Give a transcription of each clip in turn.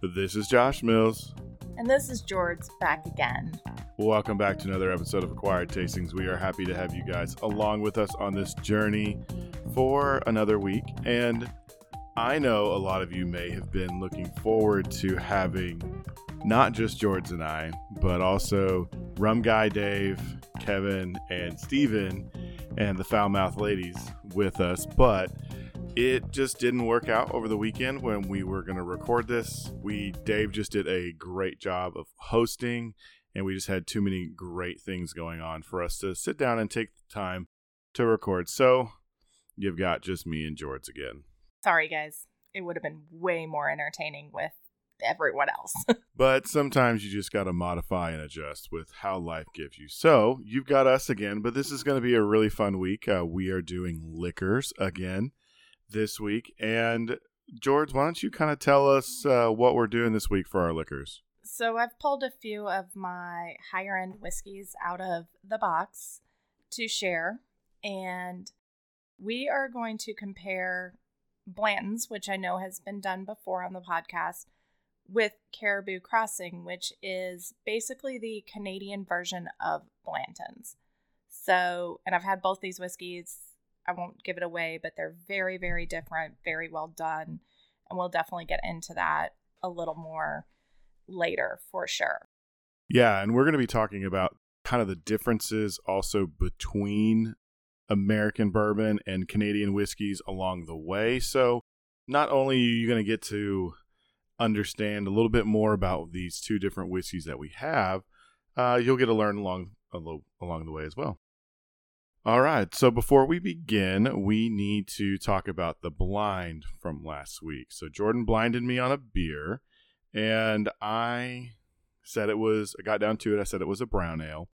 This is Josh Mills. And this is George back again. Welcome back to another episode of Acquired Tastings. We are happy to have you guys along with us on this journey for another week. And I know a lot of you may have been looking forward to having not just George and I, but also Rum Guy Dave, Kevin, and Steven, and the Foul Mouth Ladies with us. But it just didn't work out over the weekend when we were going to record this. We Dave just did a great job of hosting and we just had too many great things going on for us to sit down and take the time to record. So, you've got just me and George again. Sorry guys. It would have been way more entertaining with everyone else. but sometimes you just got to modify and adjust with how life gives you. So, you've got us again, but this is going to be a really fun week. Uh, we are doing liquors again this week. And George, why don't you kind of tell us uh, what we're doing this week for our liquors? So I've pulled a few of my higher end whiskeys out of the box to share, and we are going to compare Blanton's, which I know has been done before on the podcast, with Caribou Crossing, which is basically the Canadian version of Blanton's. So, and I've had both these whiskeys I won't give it away, but they're very, very different, very well done. And we'll definitely get into that a little more later for sure. Yeah. And we're going to be talking about kind of the differences also between American bourbon and Canadian whiskeys along the way. So not only are you going to get to understand a little bit more about these two different whiskeys that we have, uh, you'll get to learn along along the way as well. All right. So before we begin, we need to talk about the blind from last week. So Jordan blinded me on a beer, and I said it was, I got down to it. I said it was a brown ale,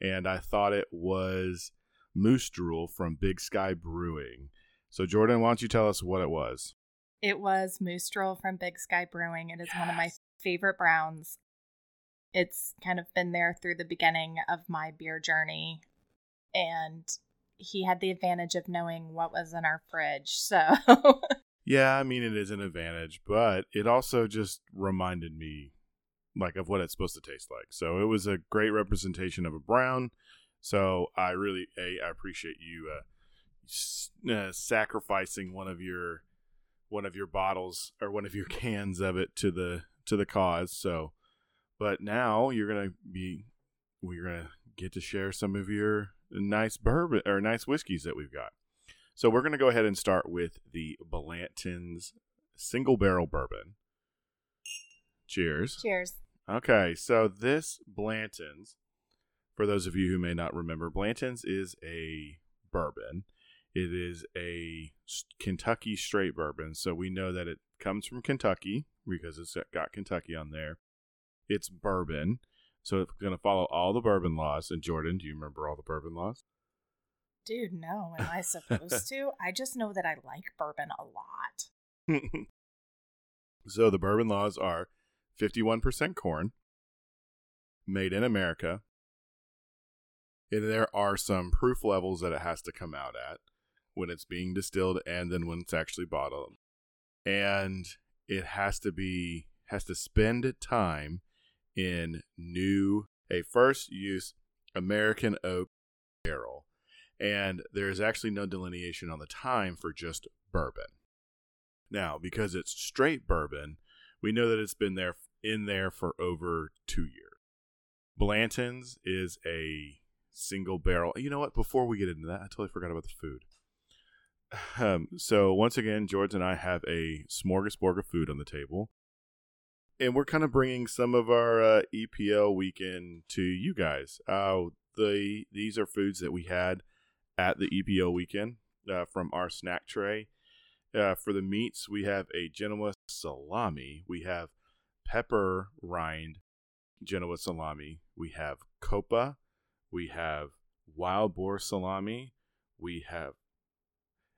and I thought it was Moose Drool from Big Sky Brewing. So, Jordan, why don't you tell us what it was? It was Moose Drool from Big Sky Brewing. It is yes. one of my favorite browns. It's kind of been there through the beginning of my beer journey and he had the advantage of knowing what was in our fridge. So Yeah, I mean it is an advantage, but it also just reminded me like of what it's supposed to taste like. So it was a great representation of a brown. So I really a I appreciate you uh, uh, sacrificing one of your one of your bottles or one of your cans of it to the to the cause. So but now you're going to be we're going to get to share some of your nice bourbon or nice whiskeys that we've got. So we're going to go ahead and start with the Blanton's single barrel bourbon. Cheers. Cheers. Okay, so this Blanton's, for those of you who may not remember, Blanton's is a bourbon. It is a Kentucky straight bourbon, so we know that it comes from Kentucky because it's got Kentucky on there. It's bourbon. So it's going to follow all the bourbon laws. And Jordan, do you remember all the bourbon laws? Dude, no. Am I supposed to? I just know that I like bourbon a lot. so the bourbon laws are 51% corn, made in America. And there are some proof levels that it has to come out at when it's being distilled and then when it's actually bottled. And it has to be has to spend time in new, a first use American oak barrel. And there is actually no delineation on the time for just bourbon. Now, because it's straight bourbon, we know that it's been there in there for over two years. Blanton's is a single barrel. You know what? Before we get into that, I totally forgot about the food. Um, so once again, George and I have a smorgasbord of food on the table and we're kind of bringing some of our uh, EPL weekend to you guys. Uh, the these are foods that we had at the EPL weekend uh, from our snack tray. Uh, for the meats, we have a Genoa salami. We have pepper rind Genoa salami. We have Coppa. We have wild boar salami. We have,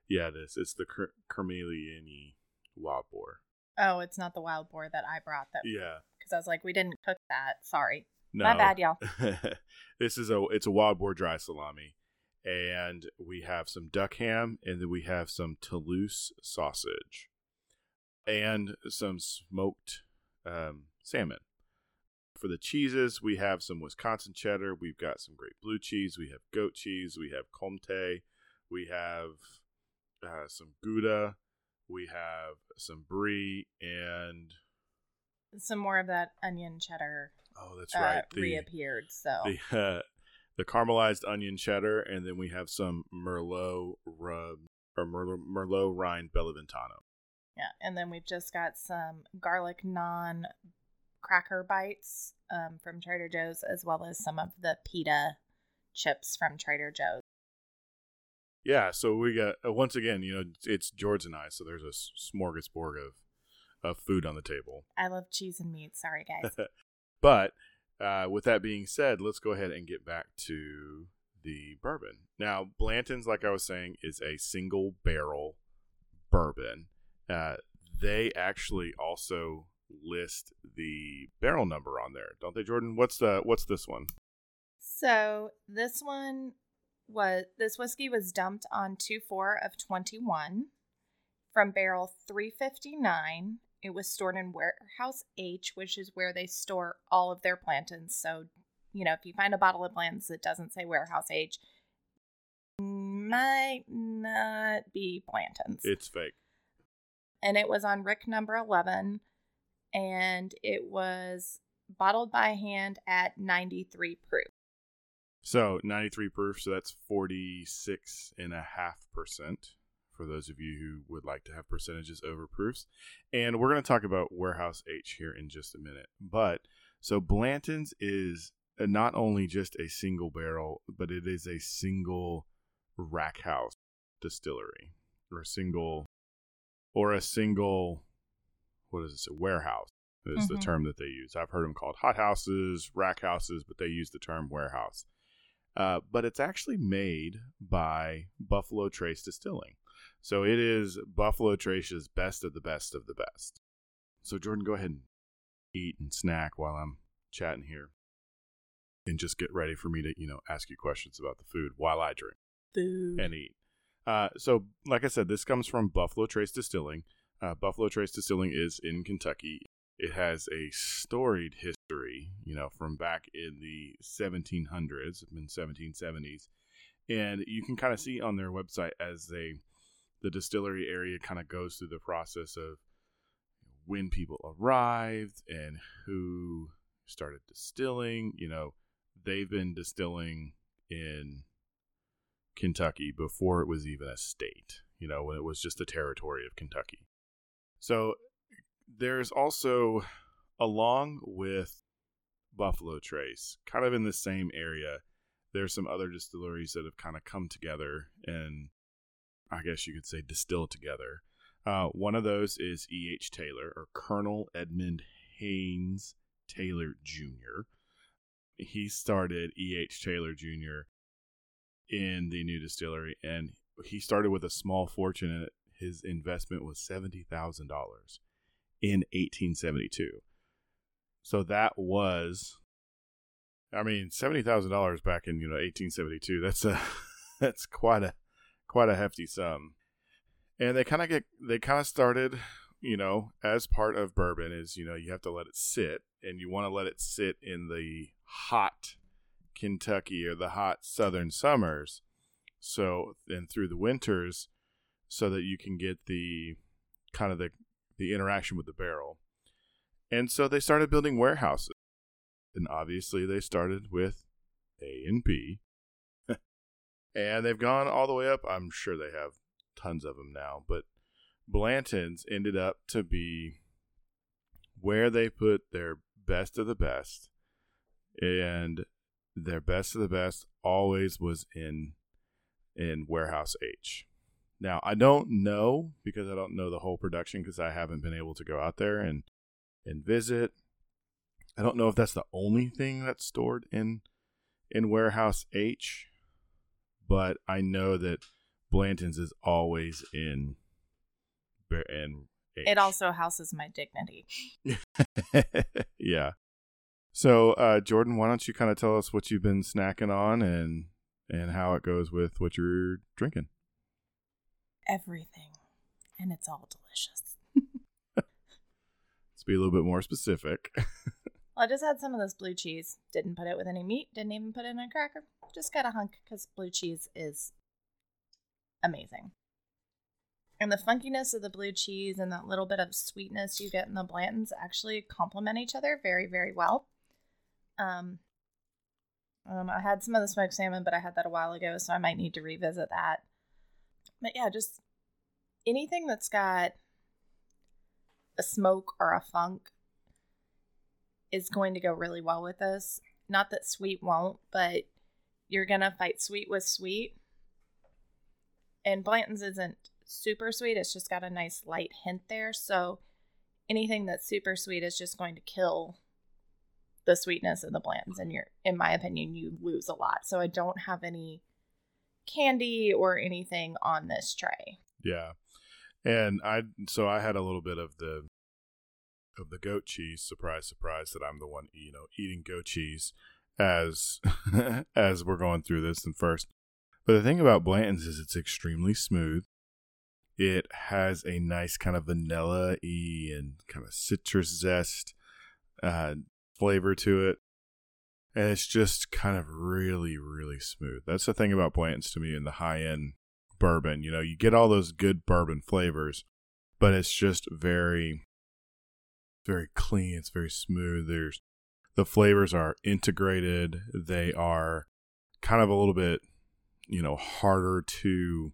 yeah, this it's the Creminelli wild boar. Oh, it's not the wild boar that I brought. That yeah, because I was like, we didn't cook that. Sorry, no. my bad, y'all. this is a it's a wild boar dry salami, and we have some duck ham, and then we have some Toulouse sausage, and some smoked um, salmon. For the cheeses, we have some Wisconsin cheddar. We've got some great blue cheese. We have goat cheese. We have Comté. We have uh, some Gouda. We have some brie and Some more of that onion cheddar oh, that's uh, right, the reappeared. So the uh, the caramelized onion cheddar, and then we have some Merlot rub or Merlot, Merlot rind BellaVitano. yeah, and then we've just got some garlic naan cracker bites um, from Trader Joe's, as well as some of the pita chips from Trader Joe's. Yeah, so we got uh, once again, you know, it's, George and I, so there's a smorgasbord of of food on the table. I love cheese and meat. Sorry, guys. but uh, with that being said, let's go ahead and get back to the bourbon. Now, Blanton's, like I was saying, is a single barrel bourbon. Uh, they actually also list the barrel number on there, don't they, Jordan? What's the what's this one? So this one was this whiskey was dumped on two four of twenty one from barrel three fifty nine. It was stored in warehouse H, which is where they store all of their Blanton's. So, you know, if you find a bottle of Blanton's that doesn't say warehouse H, might not be Blanton's. It's fake. and it was on rick number 11 and it was bottled by hand at 93 proof. So 93 proof, so that's 46 and a half percent for those of you who would like to have percentages over proofs. And we're going to talk about Warehouse H here in just a minute. But so Blanton's is not only just a single barrel, but it is a single rack house distillery or a single or a single what is this a warehouse is the Mhm. term that they use i've heard them called hot houses rack houses but they use the term warehouse uh, but it's actually made by buffalo trace distilling so it is buffalo trace's best of the best of the best so jordan go ahead and eat and snack while i'm chatting here and just get ready for me to you know ask you questions about the food while i drink Food. and eat. Uh, so, like I said, this comes from Buffalo Trace Distilling. Uh, Buffalo Trace Distilling is in Kentucky. It has a storied history, you know, from back in the 1700s, in 1770s, and you can kind of see on their website as they, the distillery area kind of goes through the process of when people arrived and who started distilling. You know, they've been distilling in Kentucky before it was even a state, you know, when it was just the territory of Kentucky. So there's also, along with Buffalo Trace, kind of in the same area, there's some other distilleries that have kind of come together and I guess you could say distill together. Uh, one of those is E.H. Taylor or Colonel Edmund Haynes Taylor Jr. He started E.H. Taylor Jr in the new distillery and he started with a small fortune and his investment was $70,000 in 1872. So that was I mean $70,000 back in, you know, 1872. That's a that's quite a quite a hefty sum. And they kind of get they kind of started, you know, as part of bourbon is, you know, you have to let it sit and you want to let it sit in the hot Kentucky or the hot southern summers. So and through the winters so that you can get the kind of the the interaction with the barrel. And so they started building warehouses. And obviously they started with A and B. and they've gone all the way up. I'm sure they have tons of them now, but Blanton's ended up to be where they put their best of the best. And their best of the best always was in in warehouse H. Now I don't know because I don't know the whole production because I haven't been able to go out there and and visit. I don't know if that's the only thing that's stored in in warehouse H, but I know that Blanton's is always in in H. It also houses my dignity. yeah. So, uh, Jordan, why don't you kind of tell us what you've been snacking on and and how it goes with what you're drinking? Everything. And it's all delicious. Let's be a little bit more specific. Well, I just had some of this blue cheese. Didn't put it with any meat. Didn't even put it in a cracker. Just got a hunk because blue cheese is amazing. And the funkiness of the blue cheese and that little bit of sweetness you get in the Blanton's actually complement each other very, very well. Um, um, I had some of the smoked salmon, but I had that a while ago, so I might need to revisit that. But yeah, just anything that's got a smoke or a funk is going to go really well with this. Not that sweet won't, but you're going to fight sweet with sweet. And Blanton's isn't super sweet, it's just got a nice light hint there. So anything that's super sweet is just going to kill the sweetness of the Blanton's. And you're, in my opinion, you lose a lot. So I don't have any candy or anything on this tray. Yeah. And I so I had a little bit of the of the goat cheese. Surprise, surprise, that I'm the one you know eating goat cheese as as we're going through this. And first, but the thing about Blanton's is it's extremely smooth. It has a nice kind of vanilla y and kind of citrus zest uh, flavor to it. And it's just kind of really, really smooth. That's the thing about Blanton's to me in the high end bourbon. You know, you get all those good bourbon flavors, but it's just very very clean. It's very smooth. There's the flavors are integrated. They are kind of a little bit, you know, harder to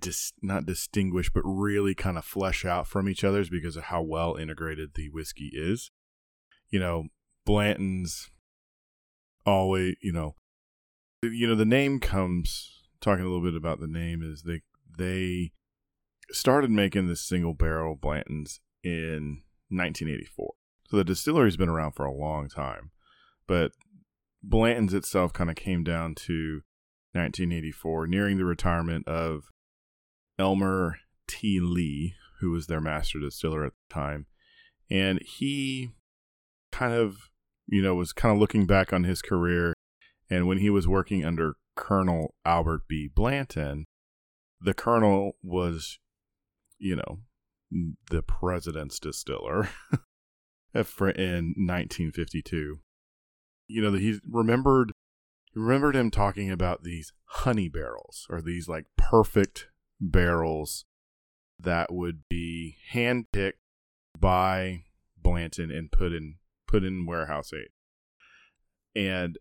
just not distinguish, but really kind of flesh out from each other's because of how well integrated the whiskey is. You know, Blanton's always, you know, you know, the name comes talking a little bit about the name is they they started making this single barrel Blanton's in 1984. So the distillery's been around for a long time, but Blanton's itself kind of came down to 1984, nearing the retirement of Elmer T. Lee, who was their master distiller at the time. And he kind of, you know, was kind of looking back on his career. And when he was working under Colonel Albert B. Blanton, the colonel was, you know, the president's distiller in 1952. You know, he remembered remembered him talking about these honey barrels or these like perfect barrels that would be handpicked by Blanton and put in put in warehouse H. And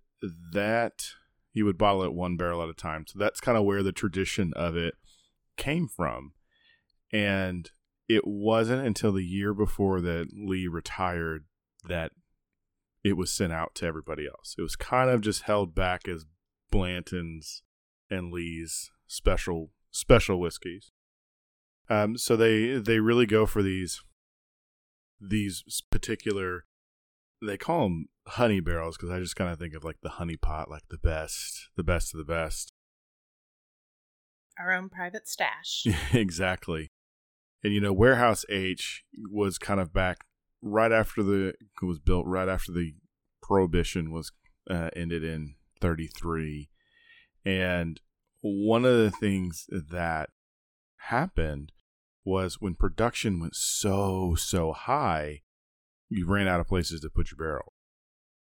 that you would bottle it one barrel at a time. So that's kind of where the tradition of it came from. And it wasn't until the year before that Lee retired that it was sent out to everybody else. It was kind of just held back as Blanton's and Lee's special special whiskeys. Um, so they they really go for these these particular they call them honey barrels because I just kind of think of like the honey pot, like the best, the best of the best. Our own private stash. exactly and you know warehouse h was kind of back right after the was built right after the prohibition was uh, ended in 33 and one of the things that happened was when production went so so high you ran out of places to put your barrel.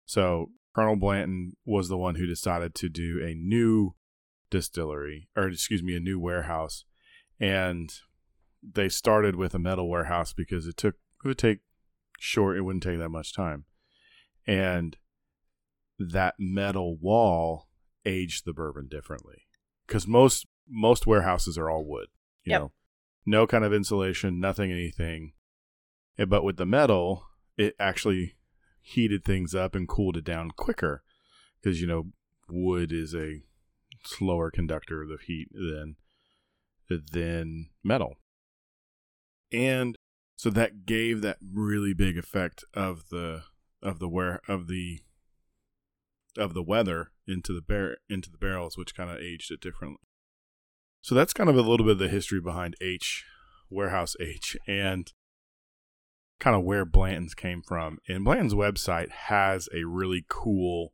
So colonel blanton was the one who decided to do a new distillery or excuse me a new warehouse. And they started with a metal warehouse because it took it would take short it wouldn't take that much time. And that metal wall aged the bourbon differently. Because most most warehouses are all wood you yep. know? No kind of insulation nothing anything. But with the metal it actually heated things up and cooled it down quicker because you know wood is a slower conductor of heat than than metal and so that gave that really big effect of the of the wear of the of the weather into the bar into the barrels, which kind of aged it differently. So that's kind of a little bit of the history behind H, Warehouse H, and kind of where Blanton's came from. And Blanton's website has a really cool.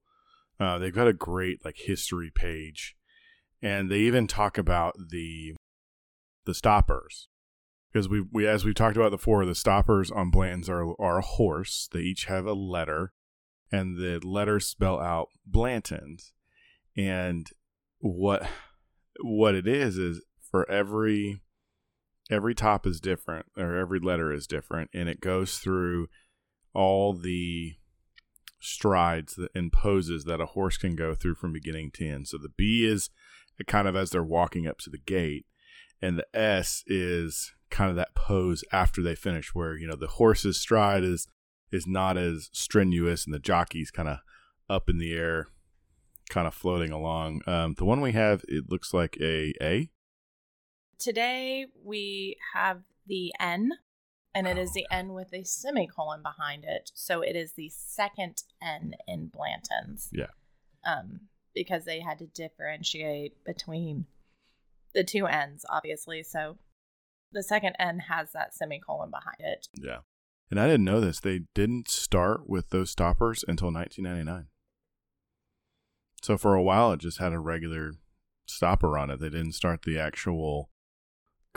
Uh, they've got a great like history page, and they even talk about the the stoppers because we we as we've talked about before, the stoppers on Blanton's are are a horse. They each have a letter, and the letters spell out Blanton's. And what what it is is for every every top is different or every letter is different and it goes through all the strides and poses that a horse can go through from beginning to end. So the b is kind of as they're walking up to the gate and the s is kind of that pose after they finish where you know the horse's stride is is not as strenuous and the jockey's kind of up in the air kind of floating along. Um, the one we have it looks like a a Today we have the N, and it is the N with a semicolon behind it. So it is the second N in Blanton's. Yeah. Um, because they had to differentiate between the two N's, obviously. So the second N has that semicolon behind it. Yeah. And I didn't know this. They didn't start with those stoppers until 1999. So for a while, it just had a regular stopper on it. They didn't start the actual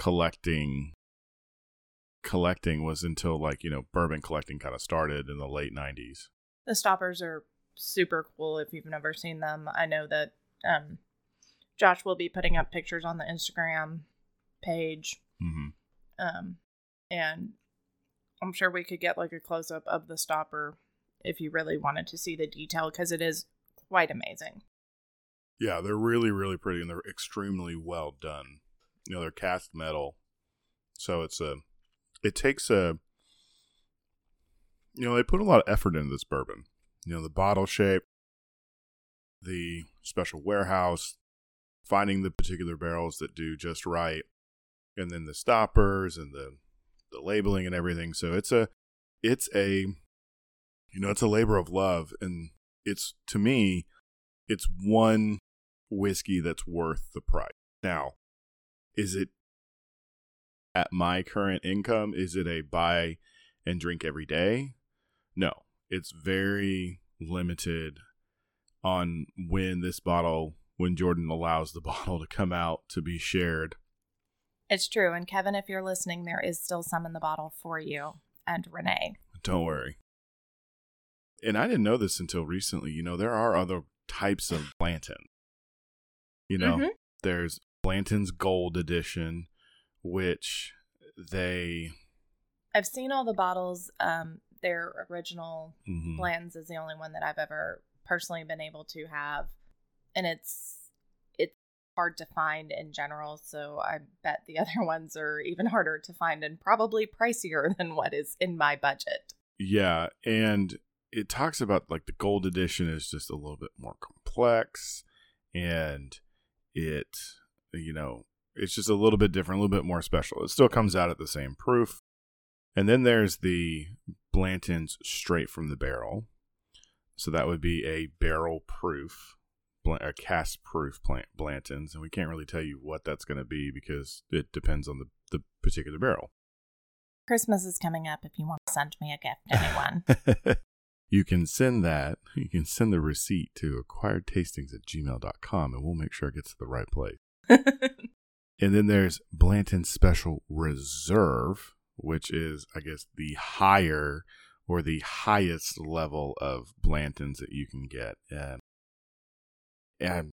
collecting. Collecting was until like, you know, bourbon collecting kind of started in the late 90s. The stoppers are super cool if you've never seen them. I know that um, Josh will be putting up pictures on the Instagram page. hmm Um, and I'm sure we could get like a close up of the stopper if you really wanted to see the detail because it is quite amazing. Yeah, they're really, really pretty and they're extremely well done. You know, they're cast metal. So it's a, it takes a, you know, they put a lot of effort into this bourbon. You know, the bottle shape, the special warehouse, finding the particular barrels that do just right, and then the stoppers and the, the labeling and everything. So it's a, it's a, you know, it's a labor of love. And it's, to me, it's one whiskey that's worth the price. Now, is it at my current income? Is it a buy and drink every day? No, it's very limited on when this bottle, when Jordan allows the bottle to come out to be shared. It's true. And Kevin, if you're listening, there is still some in the bottle for you and Renee. Don't worry. And I didn't know this until recently. You know, there are other types of Blanton. You know, Mhm. there's Blanton's Gold Edition, which they. I've seen all the bottles. Um, their original mhm. Blanton's is the only one that I've ever personally been able to have, and it's it's hard to find in general. So I bet the other ones are even harder to find and probably pricier than what is in my budget. Yeah, and it talks about like the gold edition is just a little bit more complex and it you know, it's just a little bit different, a little bit more special. It still comes out at the same proof. And then there's the Blanton's straight from the barrel. So that would be a barrel proof, a cask proof plant Blanton's, and we can't really tell you what that's going to be because it depends on the, the particular barrel. Christmas is coming up. If you want to send me a gift, anyone. you can send that. You can send the receipt to acquiredtastings at gmail.com and we'll make sure it gets to the right place. And then there's Blanton Special Reserve, which is, I guess, the higher or the highest level of Blantons that you can get. And, and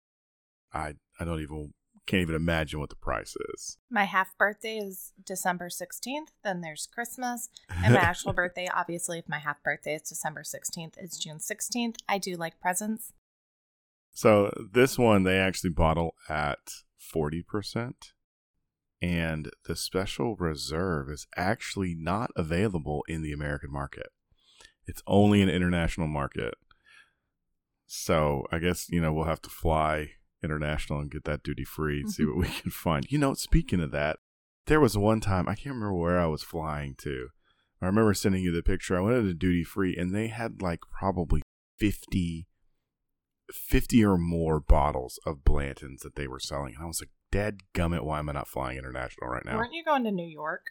I, I don't even, can't even imagine what the price is. my half birthday is December 16th. Then there's Christmas. And my actual birthday, obviously, if my half birthday is December 16th, it's June 16th. I do like presents. So this one they actually bottle at 40%. And the special reserve is actually not available in the American market. It's only an international market. So I guess, you know, we'll have to fly international and get that duty free and see mm-hmm. what we can find. You know, speaking of that, there was one time, I can't remember where I was flying to. I remember sending you the picture. I went to duty free and they had like probably 50 50 or more bottles of Blanton's that they were selling. And I was like, dead gummit, why am I not flying international right now? Weren't you going to New York?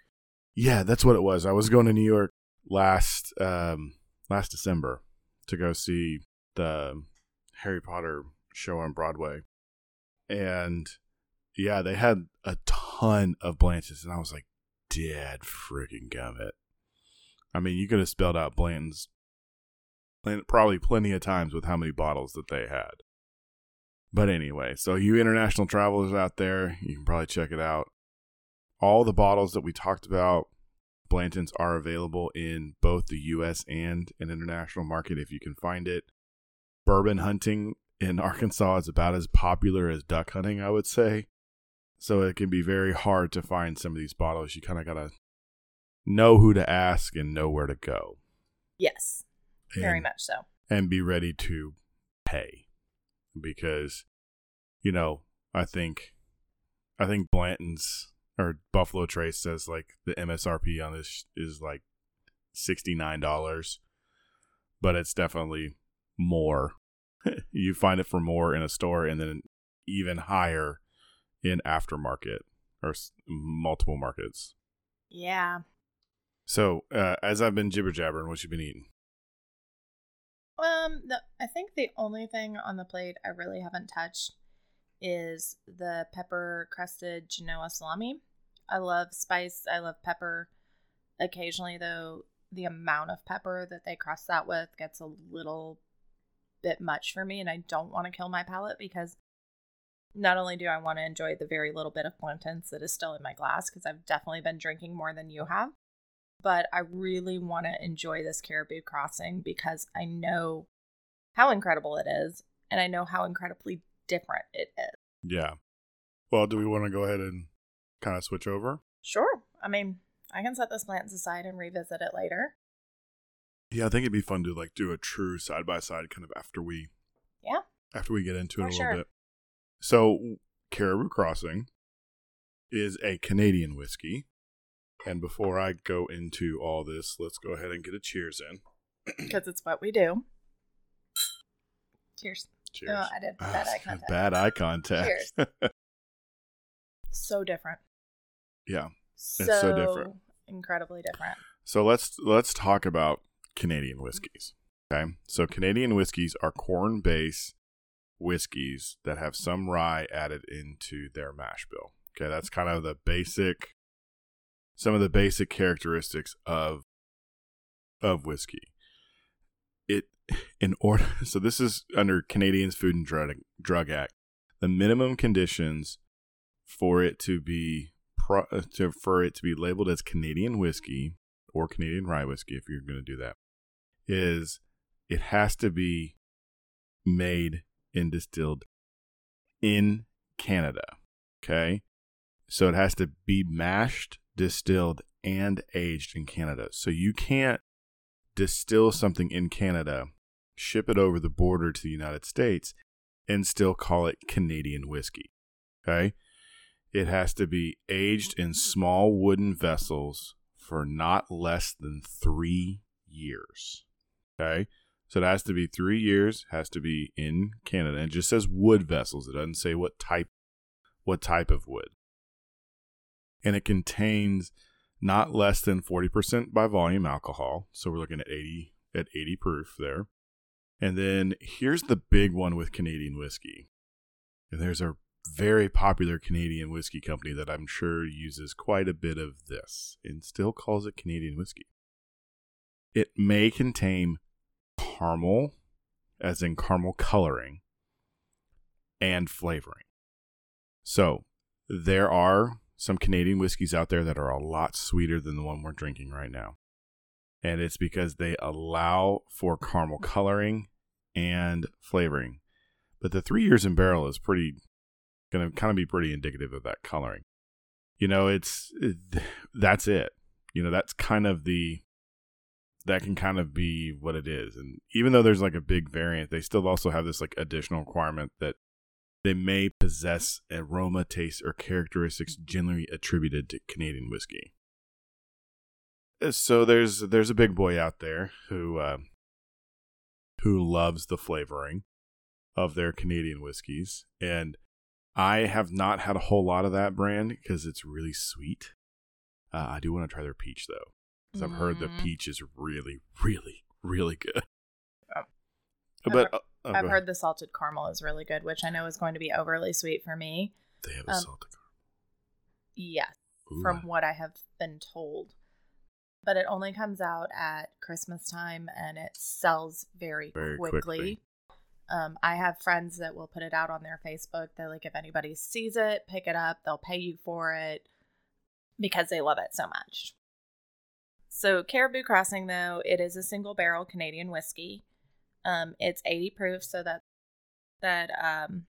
Yeah, that's what it was. I was going to New York last um last December to go see the Harry Potter show on Broadway. And yeah, they had a ton of Blanton's and I was like, dead freaking gummit. I mean, you could have spelled out Blanton's probably plenty of times with how many bottles that they had. But anyway, so you international travelers out there, you can probably check it out. All the bottles that we talked about, Blanton's are available in both the US and an international market if you can find it. Bourbon hunting in Arkansas is about as popular as duck hunting, I would say. So it can be very hard to find some of these bottles. You kind of got to know who to ask and know where to go. Yes. Very much so. and be ready to pay because you know i think i think blanton's or buffalo trace says like the msrp on this is like $69 but it's definitely more you find it for more in a store and then even higher in aftermarket or s- multiple markets Yeah. so uh, as i've been jibber jabbering what you've been eating Um, the, I think the only thing on the plate I really haven't touched is the pepper crusted Genoa salami. I love spice. I love pepper. Occasionally, though, the amount of pepper that they crust that with gets a little bit much for me, and I don't want to kill my palate because not only do I want to enjoy the very little bit of Blanton's that is still in my glass, because I've definitely been drinking more than you have, but I really want to enjoy this Caribou Crossing because I know how incredible it is, and I know how incredibly different it is. yeah well do we want to go ahead and kind of switch over Sure. I mean, I can set this Blanton's aside and revisit it later. Yeah, I think it'd be fun to like do a true side by side kind of after we Yeah. after we get into it For a little sure. bit. So Caribou Crossing is a Canadian whiskey. And before I go into all this, let's go ahead and get a cheers in. Because it's what we do. Cheers. Cheers. Oh, I did bad Ah, eye contact. Bad eye contact. Cheers. So different. yeah. So, so different. Incredibly different. So let's let's talk about Canadian whiskeys. Okay. So Canadian whiskeys are corn based whiskeys that have some rye added into their mash bill. Okay, that's kind of the basic some of the basic characteristics of of whiskey. It in order so this is under Canadians Food and Drug Drug Act. The minimum conditions for it to be pro, to, for it to be labeled as Canadian whiskey or Canadian rye whiskey if you're going to do that is it has to be made and distilled in Canada. Okay? So it has to be mashed, distilled and aged in Canada. So you can't distill something in Canada, ship it over the border to the United States and still call it Canadian whiskey. Okay? It has to be aged in small wooden vessels for not less than three years. Okay. So it has to be three years, has to be in Canada. And It just says wood vessels. It doesn't say what type what type of wood. And it contains not less than 40% by volume alcohol. So we're looking at 80 at 80 proof there. And then here's the big one with Canadian whiskey. And there's a very popular Canadian whiskey company that I'm sure uses quite a bit of this and still calls it Canadian whiskey. It may contain caramel, as in caramel coloring, and flavoring. So there are some Canadian whiskeys out there that are a lot sweeter than the one we're drinking right now. And it's because they allow for caramel coloring and flavoring. But the three years in barrel is pretty going to kind of be pretty indicative of that coloring. You know, it's it, that's it. You know, that's kind of the that can kind of be what it is. And even though there's like a big variant, they still also have this like additional requirement that they may possess aroma, taste, or characteristics generally attributed to Canadian whiskey. Uh, So there's there's a big boy out there who uh, who loves the flavoring of their Canadian whiskeys, and I have not had a whole lot of that brand because it's really sweet. Uh, I do want to try their peach though, because I've heard the Mhm. peach is really, really, really good. Oh. But uh, oh, I've heard the salted caramel is really good, which I know is going to be overly sweet for me. they have a um, salted. Caramel. Yes. Ooh. from what I have been told. But it only comes out at Christmas time and it sells very, Very quickly. quickly. Um, I have friends that will put it out on their Facebook. They're like, if anybody sees it, pick it up. They'll pay you for it because they love it so much. So, Caribou Crossing, though, it is a single barrel Canadian whiskey. Um, it's 80 proof, so that that um,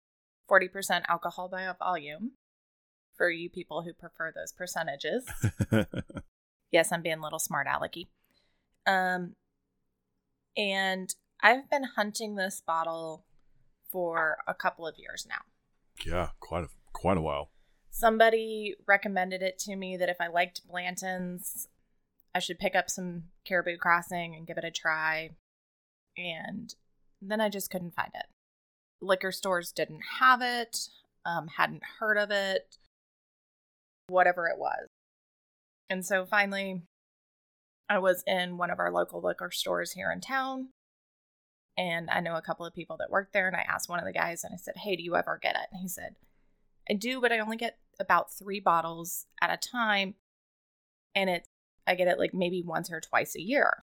40% alcohol by volume for you people who prefer those percentages. yes, I'm being a little smart alecky. Um, and I've been hunting this bottle for a couple of years now. yeah, quite a quite a while. Somebody recommended it to me that if I liked Blanton's, I should pick up some Caribou Crossing and give it a try. And then I just couldn't find it. Liquor stores didn't have it, um, hadn't heard of it, whatever it was. And so finally, I was in one of our local liquor stores here in town. And I know a couple of people that work there. And I asked one of the guys and I said, Hey, do you ever get it? And he said, I do, but I only get about three bottles at a time. And it, I get it like maybe once or twice a year.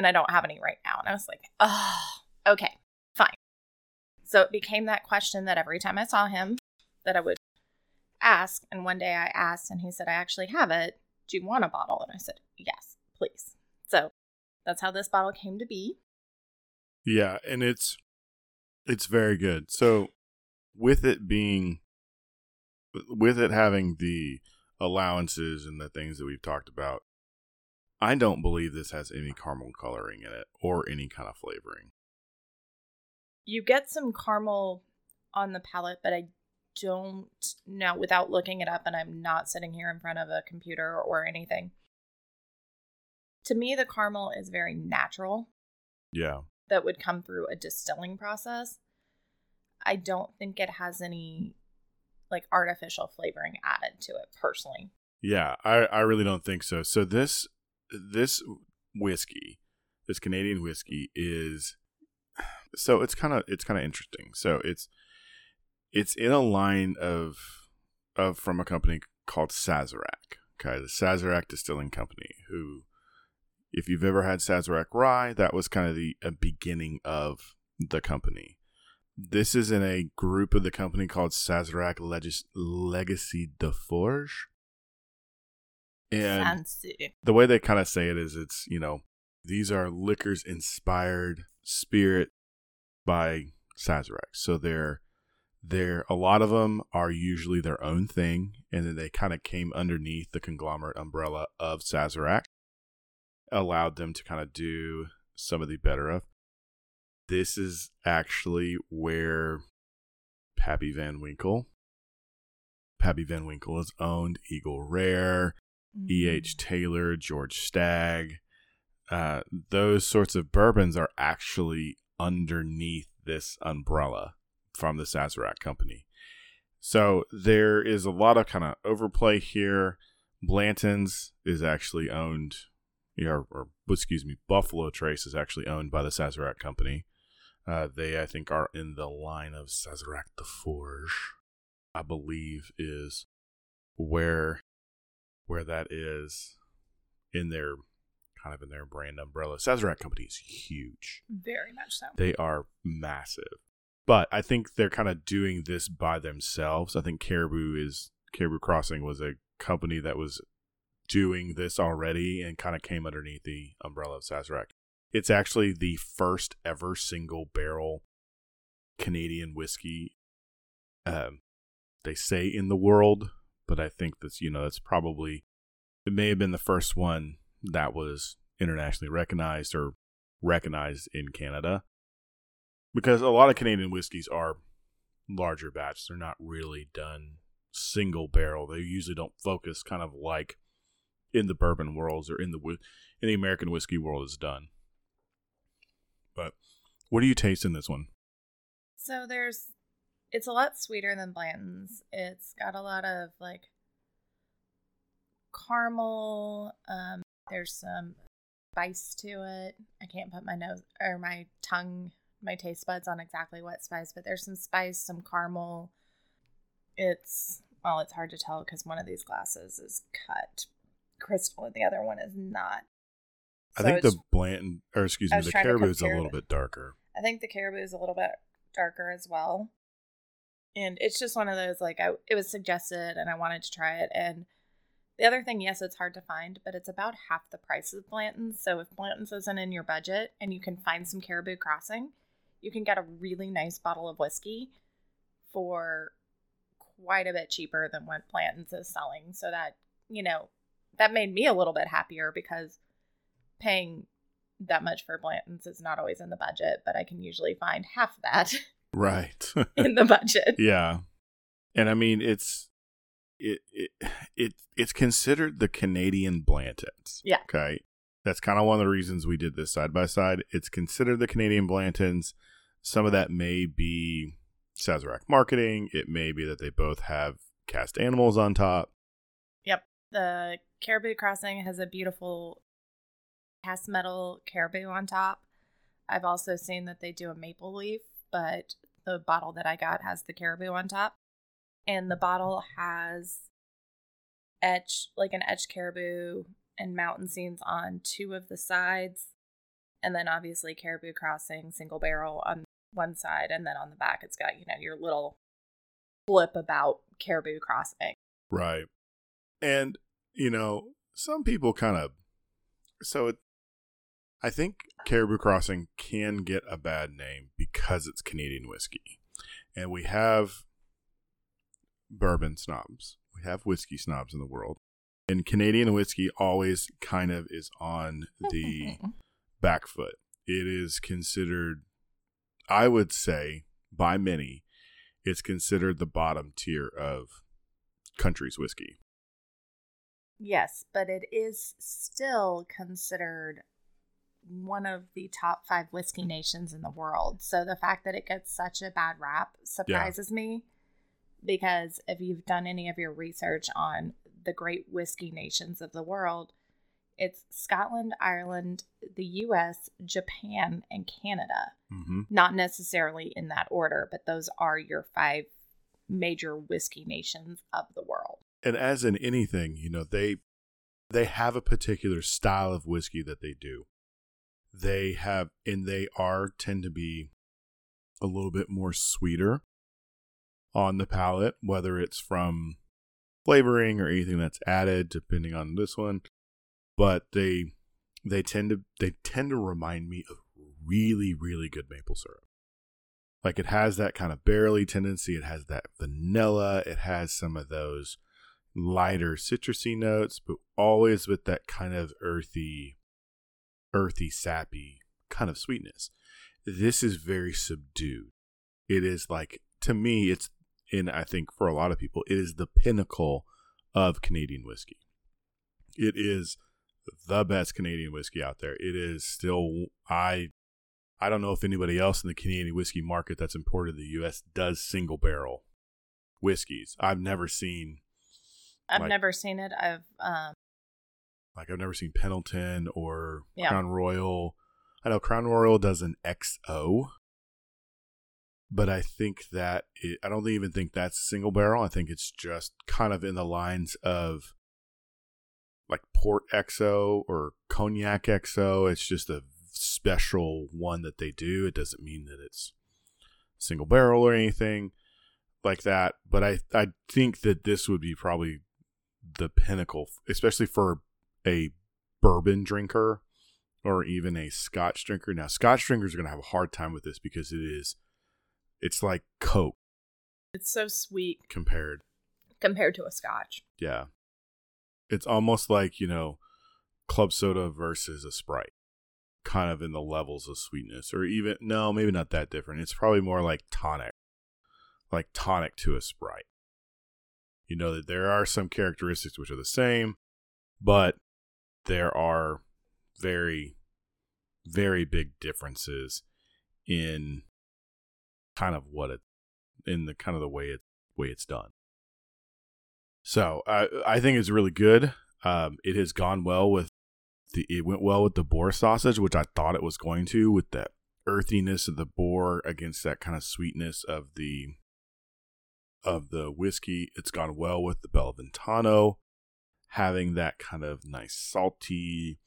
And I don't have any right now. And I was like, oh, okay, fine. So it became that question that every time I saw him, that I would ask. And one day I asked, and he said, I actually have it. Do you want a bottle? And I said, yes, please. So that's how this bottle came to be. Yeah, and it's it's very good. So with it being with it having the allowances and the things that we've talked about, I don't believe this has any caramel coloring in it or any kind of flavoring. You get some caramel on the palate, but I don't know without looking it up, and I'm not sitting here in front of a computer or anything. To me, the caramel is very natural Yeah. that would come through a distilling process. I don't think it has any like artificial flavoring added to it personally. Yeah, I, I really don't think so. So this this whiskey, this Canadian whiskey is so it's kind of it's kind of interesting. So it's it's in a line of of from a company called Sazerac. Okay, the Sazerac Distilling Company. Who, if you've ever had Sazerac rye, that was kind of the beginning of the company. This is in a group of the company called Sazerac Legis- Legacy de Forge. And Fancy. the way they kind of say it is it's, you know, these are liquors inspired spirit by Sazerac. So they're they're a lot of them are usually their own thing and then they kind of came underneath the conglomerate umbrella of Sazerac allowed them to kind of do some of the better of this is actually where Pappy Van Winkle Pappy Van Winkle has owned Eagle Rare, E.H. Taylor, George Stagg. Uh, those sorts of bourbons are actually underneath this umbrella from the Sazerac company. So there is a lot of kind of overplay here. Blanton's is actually owned, or, or excuse me, Buffalo Trace is actually owned by the Sazerac company. Uh, they, I think, are in the line of Sazerac de Forge, I believe, is where where that is in their kind of in their brand umbrella. Sazerac company is huge. Very much so. They are massive. But I think they're kind of doing this by themselves. I think Caribou is Caribou Crossing was a company that was doing this already and kind of came underneath the umbrella of Sazerac. It's actually the first ever single barrel Canadian whiskey um, they say in the world, but I think that's you know that's probably it may have been the first one that was internationally recognized or recognized in Canada because a lot of Canadian whiskeys are larger batches. They're not really done single barrel. They usually don't focus kind of like in the bourbon worlds or in the in the American whiskey world is done. But what do you taste in this one? So there's it's a lot sweeter than Blanton's. It's got a lot of like caramel. Um, there's some spice to it. I can't put my nose or my tongue, my taste buds on exactly what spice, but there's some spice, some caramel. It's well, it's hard to tell because one of these glasses is cut crystal and the other one is not. I So think the Blanton, or excuse me, the Caribou is a little bit darker. I think the caribou is a little bit darker as well. And it's just one of those like I it was suggested and I wanted to try it and the other thing, yes, it's hard to find, but it's about half the price of Blanton's. So if Blanton's isn't in your budget and you can find some Caribou Crossing, you can get a really nice bottle of whiskey for quite a bit cheaper than what Blanton's is selling. So that, you know, that made me a little bit happier because paying that much for Blanton's is not always in the budget, but I can usually find half that Right. in the budget. yeah. And I mean, it's it it, it it's considered the Canadian Blantons. Yeah. Okay. That's kind of one of the reasons we did this side by side. It's considered the Canadian Blantons. Some of that may be Sazerac marketing. It may be that they both have cast animals on top. Yep. The Caribou Crossing has a beautiful cast metal caribou on top. I've also seen that they do a maple leaf, but the bottle that I got has the caribou on top. And the bottle has etch like an etched caribou and mountain scenes on two of the sides. And then obviously Caribou Crossing single barrel on one side and then on the back it's got, you know, your little blip about Caribou Crossing. Right. And, you know, some people kind of. So it, I think Caribou Crossing can get a bad name because it's Canadian whiskey. And we have bourbon snobs, we have whiskey snobs in the world. And Canadian whiskey always kind of is on the back foot. It is considered, I would say, by many, it's considered the bottom tier of country's whiskey. Yes, but it is still considered one of the top five whiskey nations in the world. So the fact that it gets such a bad rap surprises me because if you've done any of your research on the great whiskey nations of the world, it's Scotland, Ireland, the US, Japan, and Canada. Mm-hmm. Not necessarily in that order, but those are your five major whiskey nations of the world. And as in anything, you know, they they have a particular style of whiskey that they do. They have and they are tend to be a little bit more sweeter on the palate, whether it's from flavoring or anything that's added, depending on this one. But they they tend to they tend to remind me of really, really good maple syrup. Like it has that kind of barrely tendency, it has that vanilla, it has some of those lighter citrusy notes, but always with that kind of earthy, earthy, sappy kind of sweetness. This is very subdued. It is like, to me, it's, and I think for a lot of people, it is the pinnacle of Canadian whiskey. It is the best Canadian whiskey out there. It is still, I, I don't know if anybody else in the Canadian whiskey market that's imported to the U.S. does single barrel whiskeys. I've never seen I've Like- never seen it. I've um Like I've never seen Pendleton or Yeah. Crown Royal. I know Crown Royal does an XO, but I think that it, I don't even think that's a single barrel. I think it's just kind of in the lines of like Port XO or Cognac XO. It's just a special one that they do. It doesn't mean that it's single barrel or anything like that. But I I think that this would be probably the pinnacle, especially for a bourbon drinker or even a Scotch drinker. Now, Scotch drinkers are going to have a hard time with this because it is, it's like Coke it's so sweet compared. compared to a scotch. Yeah. It's almost like, you know, club soda versus a Sprite, kind of in the levels of sweetness, or even, no, maybe not that different. It's probably more like tonic, like tonic to a Sprite. You know that there are some characteristics which are the same, but there are very, very big differences in kind of what it, in the kind of the way it, way it's done. So I I think it's really good. Um, it has gone well with the it went well with the boar sausage, which I thought it was going to, with the earthiness of the boar against that kind of sweetness of the of the whiskey. It's gone well with the BellaVitano, having that kind of nice salty,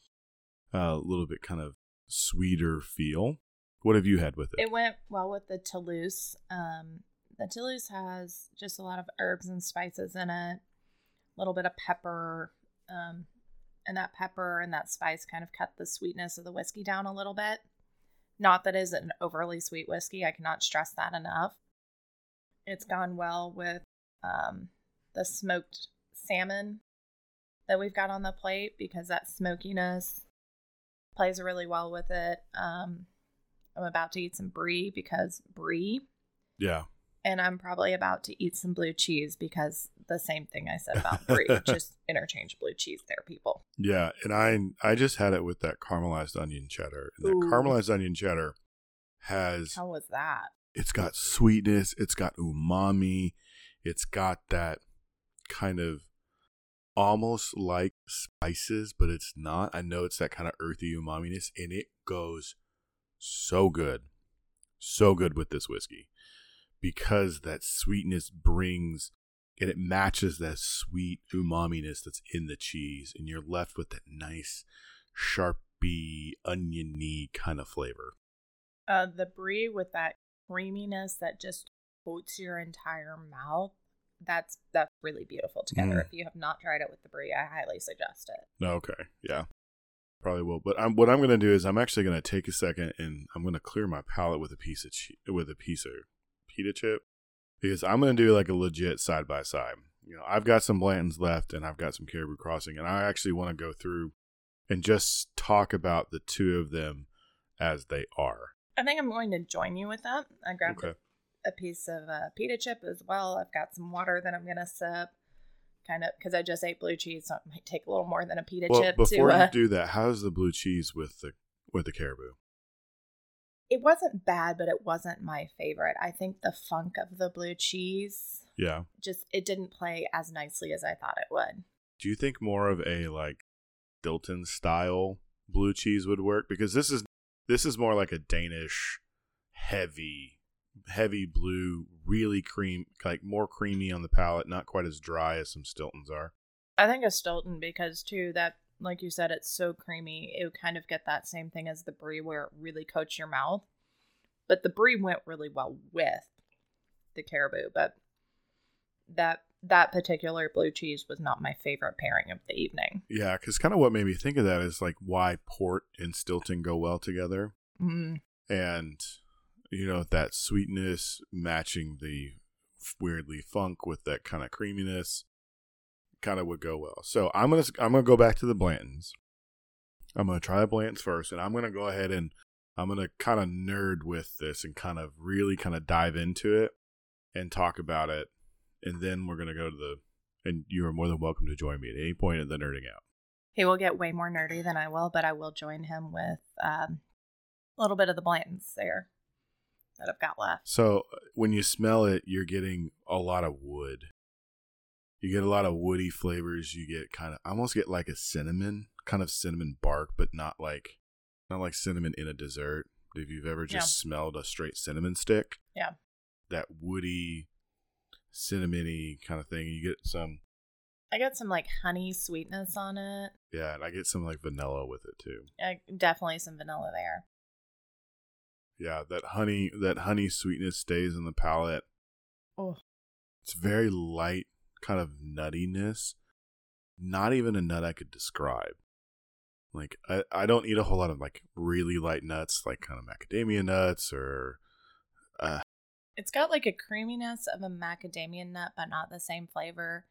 a uh, little bit kind of sweeter feel. What have you had with it? It went well with the Toulouse. Um, the Toulouse has just a lot of herbs and spices in it, a little bit of pepper, um, and that pepper and that spice kind of cut the sweetness of the whiskey down a little bit. Not that it is an overly sweet whiskey. I cannot stress that enough. It's gone well with um, the smoked salmon that we've got on the plate because that smokiness plays really well with it. Um, I'm about to eat some brie because brie. Yeah. And I'm probably about to eat some blue cheese because the same thing I said about brie, just interchange blue cheese there, people. Yeah, and I I just had it with that caramelized onion cheddar. And that Ooh. caramelized onion cheddar has How was that? It's got sweetness, it's got umami, it's got that kind of almost like spices, but it's not. I know it's that kind of earthy umaminess, and it goes so good, so good with this whiskey because that sweetness brings and it matches that sweet umaminess that's in the cheese, and you're left with that nice, sharpy, oniony kind of flavor. Uh, the brie with that creaminess that just coats your entire mouth that's that's really beautiful together. Mm. If you have not tried it with the brie, I highly suggest it. Okay, yeah, probably will. But I'm, what I'm going to do is I'm actually going to take a second and I'm going to clear my palate with a piece of che- with a piece of pita chip because I'm going to do like a legit side by side. You know, I've got some Blanton's left and I've got some Caribou Crossing, and I actually want to go through and just talk about the two of them as they are. I think I'm going to join you with that. I grabbed okay a piece of uh, pita chip as well. I've got some water that I'm gonna sip, kind of because I just ate blue cheese, so it might take a little more than a pita well, chip. Before to, uh, you do that, how's the blue cheese with the with the caribou? It wasn't bad, but it wasn't my favorite. I think the funk of the blue cheese, yeah, just it didn't play as nicely as I thought it would. Do you think more of a like Stilton style blue cheese would work? Because this is this is more like a Danish heavy heavy blue, really cream, like more creamy on the palate, not quite as dry as some Stiltons are. I think a Stilton because too that like you said, it's so creamy. It would kind of get that same thing as the brie where it really coats your mouth. But the brie went really well with the caribou, but that that particular blue cheese was not my favorite pairing of the evening. Yeah, because kind of what made me think of that is like why port and Stilton go well together. Mm. And you know that sweetness matching the weirdly funk with that kind of creaminess kind of would go well. So I'm gonna I'm gonna go back to the Blantons. I'm gonna try the Blantons first, and I'm gonna go ahead and I'm gonna kind of nerd with this and kind of really kind of dive into it and talk about it, and then we're gonna go to the and you are more than welcome to join me at any point in the nerding out. He will get way more nerdy than I will, but I will join him with um, a little bit of the Blantons there that I've got left. So uh, when you smell it, you're getting a lot of wood. You get a lot of woody flavors. You get kind of almost get like a cinnamon, kind of cinnamon bark, but not like not like cinnamon in a dessert. If you've ever just yeah. smelled a straight cinnamon stick, yeah, that woody, cinnamony kind of thing. You get some. I get some like honey sweetness on it. Yeah, and I get some like vanilla with it too. Yeah, definitely some vanilla there. Yeah, that honey that honey sweetness stays in the palate. Oh. It's very light kind of nuttiness. Not even a nut I could describe. Like I, I don't eat a whole lot of like really light nuts, like kind of macadamia nuts or uh It's got like a creaminess of a macadamia nut, but not the same flavor.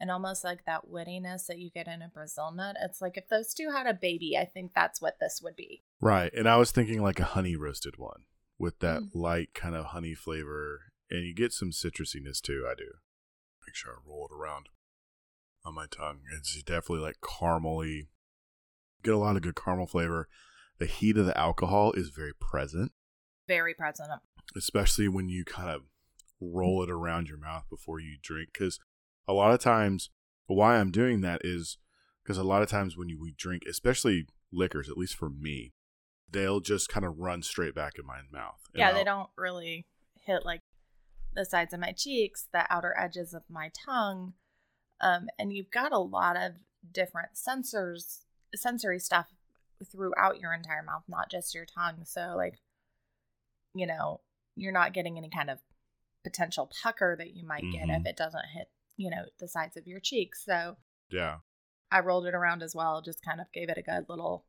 And almost like that woodiness that you get in a Brazil nut. It's like if those two had a baby, I think that's what this would be. Right. And I was thinking like a honey roasted one with that mm. light kind of honey flavor. And you get some citrusiness too. I do. Make sure I roll it around on my tongue. It's definitely like caramely. Get a lot of good caramel flavor. The heat of the alcohol is very present. Very present. Especially when you kind of roll it around your mouth before you drink. Because a lot of times, why I'm doing that is because a lot of times when you, we drink, especially liquors, at least for me, they'll just kind of run straight back in my mouth. Yeah, I'll, they don't really hit like the sides of my cheeks, the outer edges of my tongue. Um, and you've got a lot of different sensors, sensory stuff throughout your entire mouth, not just your tongue. So, like, you know, you're not getting any kind of potential pucker that you might get Mhm. if it doesn't hit, you know, the sides of your cheeks. So, Yeah. I rolled it around as well, just kind of gave it a good little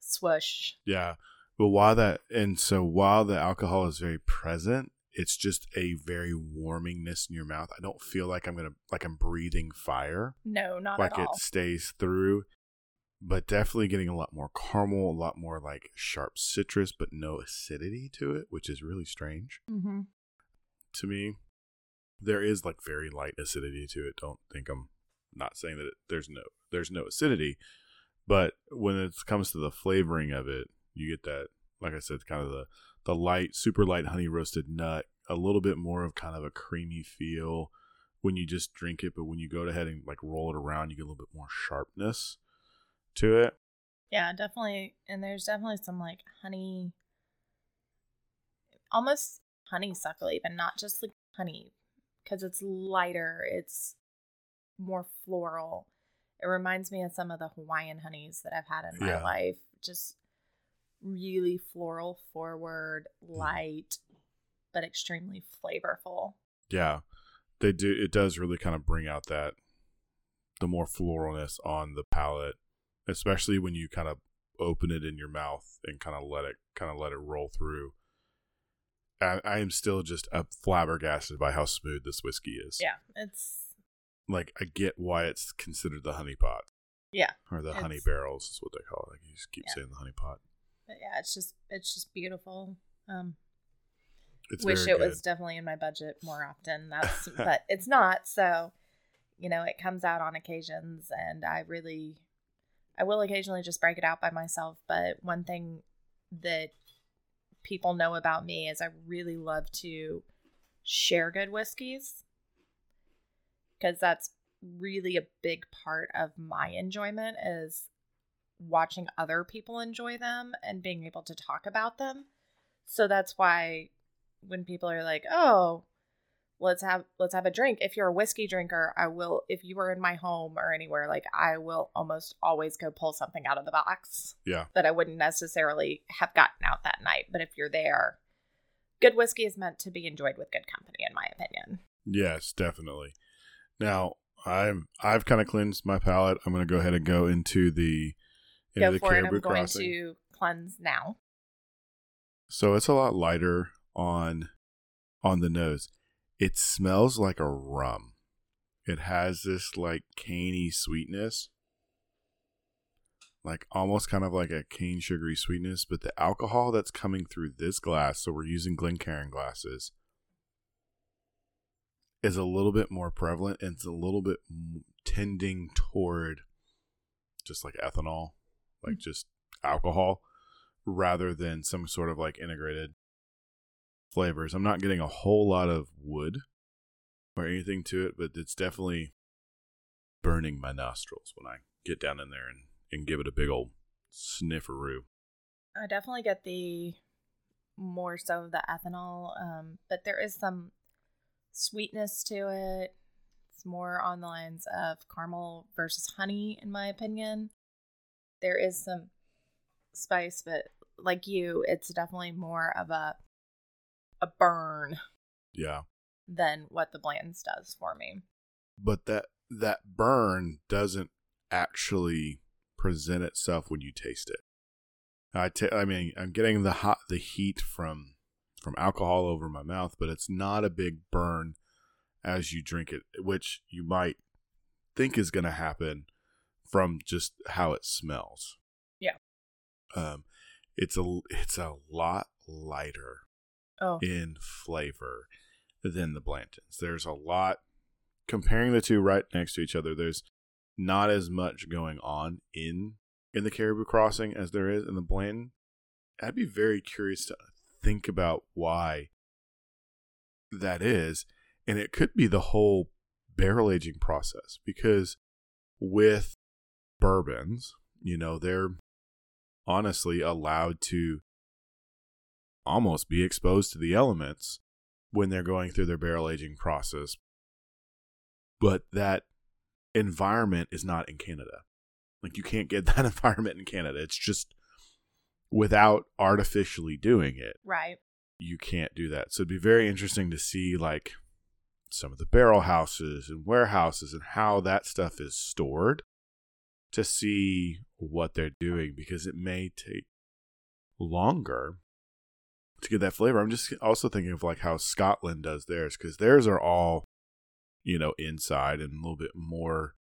swoosh. Yeah. But while that, and so while the alcohol is very present, it's just a very warmingness in your mouth. I don't feel like I'm to, like I'm breathing fire. No, not like it stays through, but definitely getting a lot more caramel, a lot more like sharp citrus, but no acidity to it, which is really strange Mm-hmm. to me. There is like very light acidity to it. Don't think I'm not saying that it, there's no there's no acidity, but when it comes to the flavoring of it, you get that like I said, kind of the the light, super light honey roasted nut, a little bit more of kind of a creamy feel when you just drink it, but when you go ahead and like roll it around, you get a little bit more sharpness to it. Yeah, definitely. And there's definitely some like honey, almost honeysuckle, even not just like honey, because it's lighter. It's more floral. It reminds me of some of the Hawaiian honeys that I've had in my Yeah. life. Just really floral forward, mm. light, but extremely flavorful. Yeah, they do. It does really kind of bring out that the more floralness on the palate, especially when you kind of open it in your mouth and kind of let it kind of let it roll through. I, I am still just up flabbergasted by how smooth this whiskey is. Yeah, it's like I get why it's considered the honey pot yeah, or the honey barrels is what they call it. Like you just keep Yeah. saying the honey pot. but yeah, it's just it's just beautiful. Um, It's wish it good. was definitely in my budget more often. That's but it's not. So, you know, it comes out on occasions and I really I will occasionally just break it out by myself, but one thing that people know about me is I really love to share good whiskeys cuz that's really a big part of my enjoyment is watching other people enjoy them and being able to talk about them. So that's why when people are like, "Oh, let's have let's have a drink." If you're a whiskey drinker, I will if you were in my home or anywhere, like I will almost always go pull something out of the box Yeah. that I wouldn't necessarily have gotten out that night, but if you're there, good whiskey is meant to be enjoyed with good company in my opinion. Yes, definitely. Now I'm I've kind of cleansed my palate. I'm going to go ahead and go into the into go the for it. Caribou I'm going to cleanse now. So it's a lot lighter on on the nose. It smells like a rum. It has this like caney sweetness. Like almost kind of like a cane sugary sweetness, but the alcohol that's coming through this glass, so we're using Glencairn glasses, is a little bit more prevalent and it's a little bit tending toward just like ethanol, like mm. just alcohol, rather than some sort of like integrated flavors. I'm not getting a whole lot of wood or anything to it, but it's definitely burning my nostrils when I get down in there and, and give it a big old snifferoo. I definitely get the more so of the ethanol, um, but there is some sweetness to it. It's more on the lines of caramel versus honey, in my opinion. There is some spice, but like you, it's definitely more of a a burn Yeah. than what the Blanton's does for me. But that that burn doesn't actually present itself when you taste it. I ta- I mean, I'm getting the hot the heat from from alcohol over my mouth, but it's not a big burn as you drink it, which you might think is going to happen from just how it smells. Yeah. Um, it's a it's a lot lighter Oh, in flavor than the Blantons. There's a lot comparing the two right next to each other. There's not as much going on in in the Caribou Crossing as there is in the Blanton. I'd be very curious to think about why that is, and it could be the whole barrel aging process because with bourbons, you know, they're honestly allowed to almost be exposed to the elements when they're going through their barrel aging process. But that environment is not in Canada. Like you can't get that environment in Canada. It's just without artificially doing it. Right. You can't do that. So it'd be very interesting to see like some of the barrel houses and warehouses and how that stuff is stored to see what they're doing because it may take longer to get that flavor. I'm just also thinking of like how Scotland does theirs because theirs are all, you know, inside and a little bit more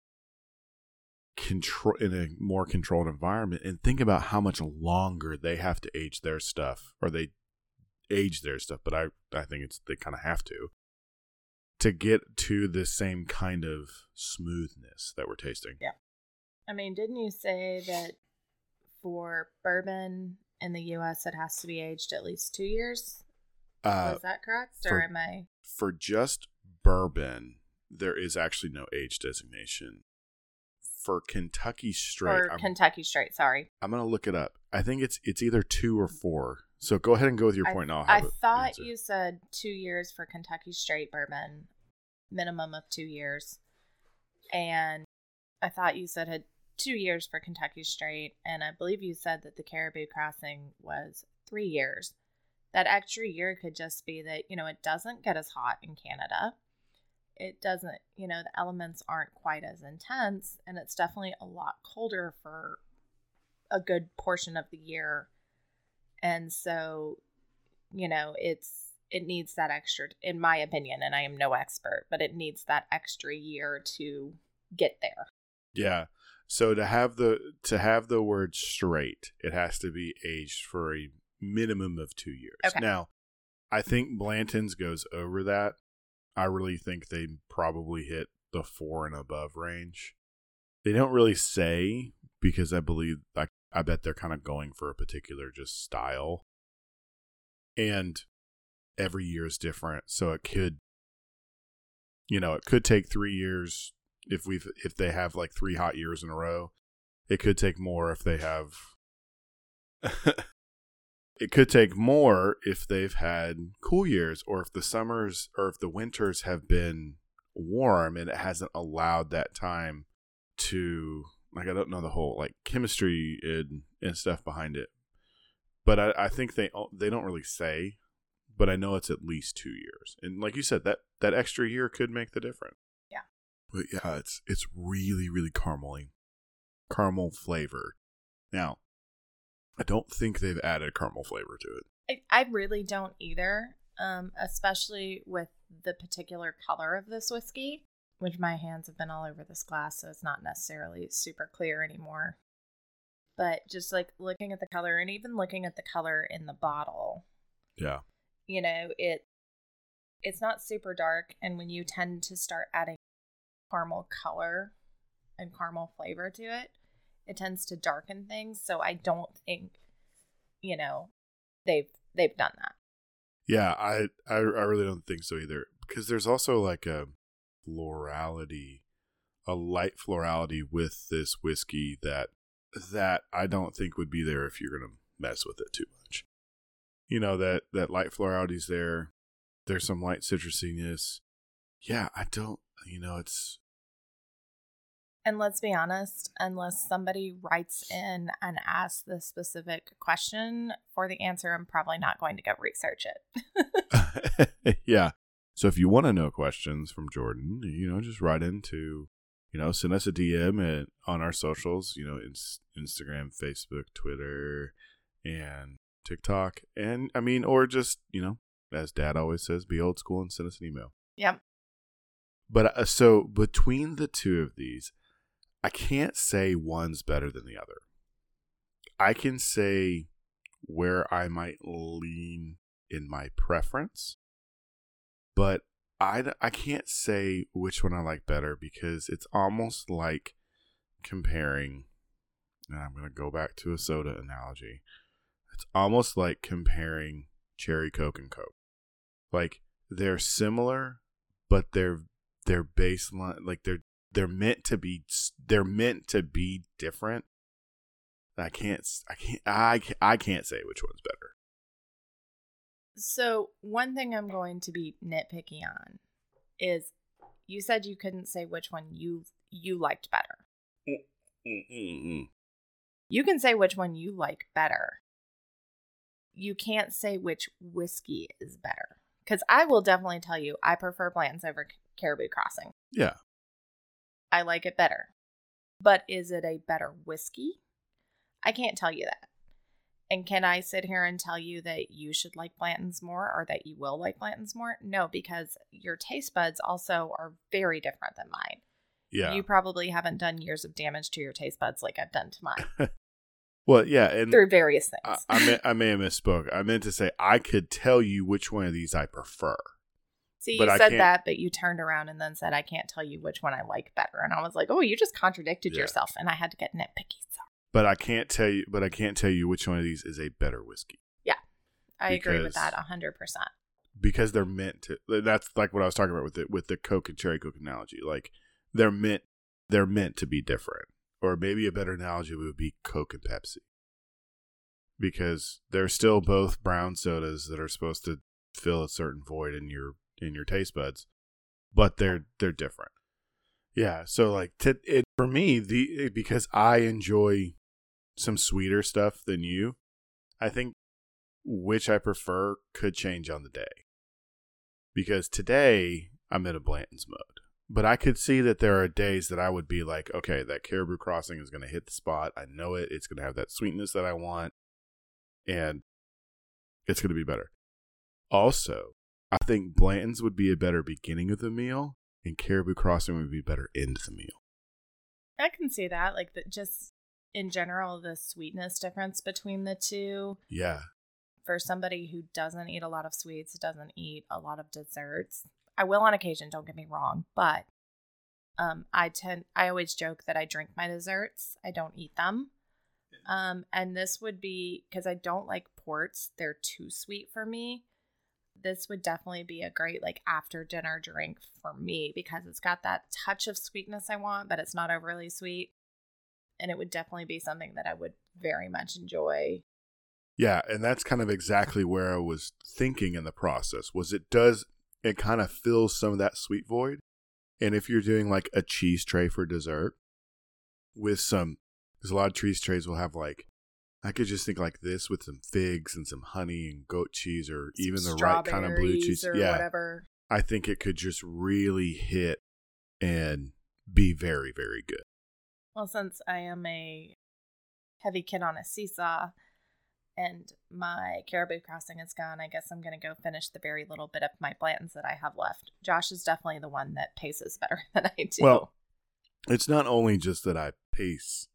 control in a more controlled environment. And think about how much longer they have to age their stuff, or they age their stuff. But I, I think it's they kind of have to to get to the same kind of smoothness that we're tasting. Yeah. I mean, didn't you say that for bourbon in the U.S. it has to be aged at least two years? Uh, Was that correct, for- or am I? for just bourbon, there is actually no age designation. For Kentucky straight, Or I'm, Kentucky Straight? Sorry, I'm gonna look it up. I think it's it's either two or four. So go ahead and go with your I, point. and I'll I it thought answer. you said two years for Kentucky Straight bourbon, minimum of two years, and I thought you said had two years for Kentucky Straight, and I believe you said that the Caribou Crossing was three years. That extra year could just be that you know it doesn't get as hot in Canada. It doesn't, you know, the elements aren't quite as intense, and it's definitely a lot colder for a good portion of the year. And so, you know, it's it needs that extra in my opinion, and I am no expert, but it needs that extra year to get there. Yeah. So to have the to have the word straight, it has to be aged for a minimum of two years. Okay. Now, I think Blanton's goes over that. I really think they probably hit the four and above range. They don't really say because I believe I I bet they're kind of going for a particular just style. And every year is different. So it could you know, it could take three years if we've if they have like three hot years in a row. It could take more if they have it could take more if they've had cool years or if the summers or if the winters have been warm and it hasn't allowed that time to like I don't know the whole like chemistry and, and stuff behind it. But I, I think they they don't really say, but I know it's at least two years. And like you said, that that extra year could make the difference. Yeah. But yeah, it's it's really, really caramely. Caramel flavor. Now, I don't think they've added caramel flavor to it. I, I really don't either, um, especially with the particular color of this whiskey, which my hands have been all over this glass, so it's not necessarily super clear anymore. But just like looking at the color and even looking at the color in the bottle, Yeah. you know, it it's not super dark and when you tend to start adding caramel color and caramel flavor to it, it tends to darken things, so I don't think you know, they've they've done that. Yeah, I, I I really don't think so either. Because there's also like a florality, a light florality with this whiskey that that I don't think would be there if you're gonna mess with it too much. You know that that light florality's there. There's some light citrusiness. Yeah, I don't. You know, it's And let's be honest, unless somebody writes in and asks the specific question for the answer, I'm probably not going to go research it. yeah. So if you want to know questions from Jordan, you know, just write into, you know, send us a DM at, on our socials, you know, ins- Instagram, Facebook, Twitter, and TikTok. And I mean, or just, you know, as dad always says, be old school and send us an email. yep. But uh, so between the two of these, I can't say one's better than the other. I can say where I might lean in my preference, but I, I can't say which one I like better because it's almost like comparing, and I'm going to go back to a soda analogy. It's almost like comparing cherry Coke and Coke. Like they're similar, but they're they're baseline like they're they're meant to be they're meant to be different. I can't I can't I I can't say which one's better. So, one thing I'm going to be nitpicky on is you said you couldn't say which one you you liked better. Mm-mm-mm. You can say which one you like better. You can't say which whiskey is better. Because I will definitely tell you, I prefer Blanton's over Caribou Crossing. Yeah. I like it better. But is it a better whiskey? I can't tell you that. And can I sit here and tell you that you should like Blanton's more or that you will like Blanton's more? No, because your taste buds also are very different than mine. Yeah. You probably haven't done years of damage to your taste buds like I've done to mine well, yeah, and through various I, things. I, may, I may have misspoke. I meant to say I could tell you which one of these I prefer. See, you said that, but you turned around and then said, I can't tell you which one I like better. And I was like, oh, you just contradicted Yeah. yourself. And I had to get nitpicky. So But I can't tell you. But I can't tell you which one of these is a better whiskey Yeah. I agree with Because- that 100%. because they're meant to. That's like what I was talking about with the with the Coke and cherry Coke analogy. Like they're meant they're meant to be different. Or maybe a better analogy would be Coke and Pepsi. Because they're still both brown sodas that are supposed to fill a certain void in your in your taste buds, but they're they're different. Yeah, so like to, it for me the because I enjoy some sweeter stuff than you, I think which I prefer could change on the day. Because today I'm in a Blanton's mode. But I could see that there are days that I would be like, okay, that Caribou Crossing is going to hit the spot. I know it. It's going to have that sweetness that I want. And it's going to be better. Also, I think Blanton's would be a better beginning of the meal, and Caribou Crossing would be better end of the meal. I can see that. Like, the, just in general, the sweetness difference between the two. Yeah. For somebody who doesn't eat a lot of sweets, doesn't eat a lot of desserts, I will on occasion, don't get me wrong, but um, I tend, I always joke that I drink my desserts, I don't eat them. Um, and this would be because I don't like ports, they're too sweet for me. This would definitely be a great like after dinner drink for me because it's got that touch of sweetness I want, but it's not overly sweet. And it would definitely be something that I would very much enjoy. Yeah, and that's kind of exactly where I was thinking in the process. Was it does it kind of fills some of that sweet void? And if you're doing like a cheese tray for dessert with some because a lot of cheese trays will have like I could just think like this with some figs and some honey and goat cheese or even the right kind of blue cheese. or Yeah. whatever. I think it could just really hit and be very, very good. Well, since I am a heavy kid on a seesaw and my Caribou Crossing is gone, I guess I'm going to go finish the very little bit of my Blantons that I have left. Josh is definitely the one that paces better than I do. Well, It's not only just that I pace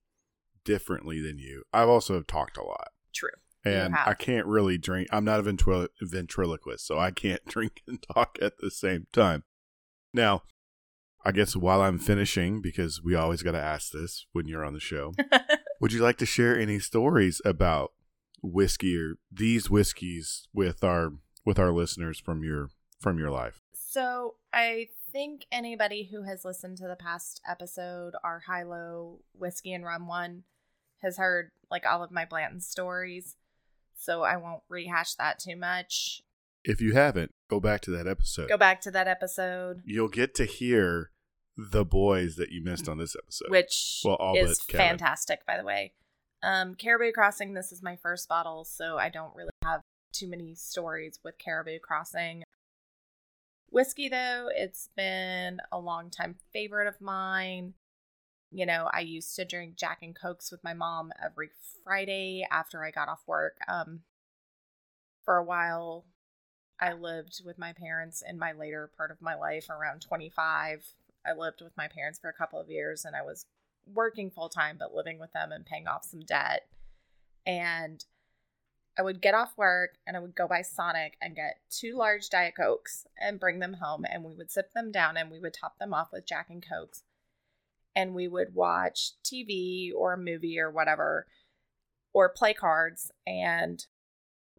differently than you, I've also talked a lot. true. And. I can't really drink. I'm not a ventrilo- ventriloquist, so I can't drink and talk at the same time. Now, I guess while I'm finishing, because we always got to ask this when you're on the show, would you like to share any stories about whiskey or these whiskeys with our with our listeners from your from your life? So I think anybody who has listened to the past episode, our high low whiskey and rum one, has heard like all of my Blanton stories. So I won't rehash that too much. If you haven't, go back to that episode. Go back to that episode, You'll get to hear the boys that you missed on this episode. which Well, all is fantastic, by the way. Um, Caribou Crossing, this is my first bottle, so I don't really have too many stories with Caribou Crossing. Whiskey, though, it's been a long time favorite of mine. You know, I used to drink Jack and Cokes with my mom every Friday after I got off work. Um, for a while, I lived with my parents in my later part of my life, around 25. I lived with my parents for a couple of years and I was working full time, but living with them and paying off some debt. And I would get off work and I would go by Sonic and get two large Diet Cokes and bring them home. And we would sip them down and we would top them off with Jack and Cokes. And we would watch TV or a movie or whatever, or play cards and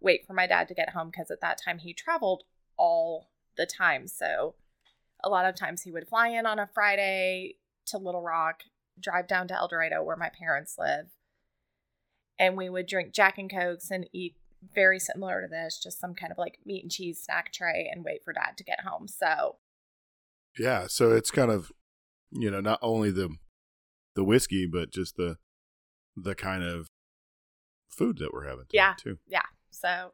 wait for my dad to get home because at that time he traveled all the time. So a lot of times he would fly in on a Friday to Little Rock, drive down to El Dorado where my parents live, and we would drink Jack and Cokes and eat very similar to this, just some kind of like meat and cheese snack tray and wait for dad to get home. So Yeah, so it's kind of you know, not only the the whiskey, but just the the kind of food that we're having today, Yeah. too. yeah. So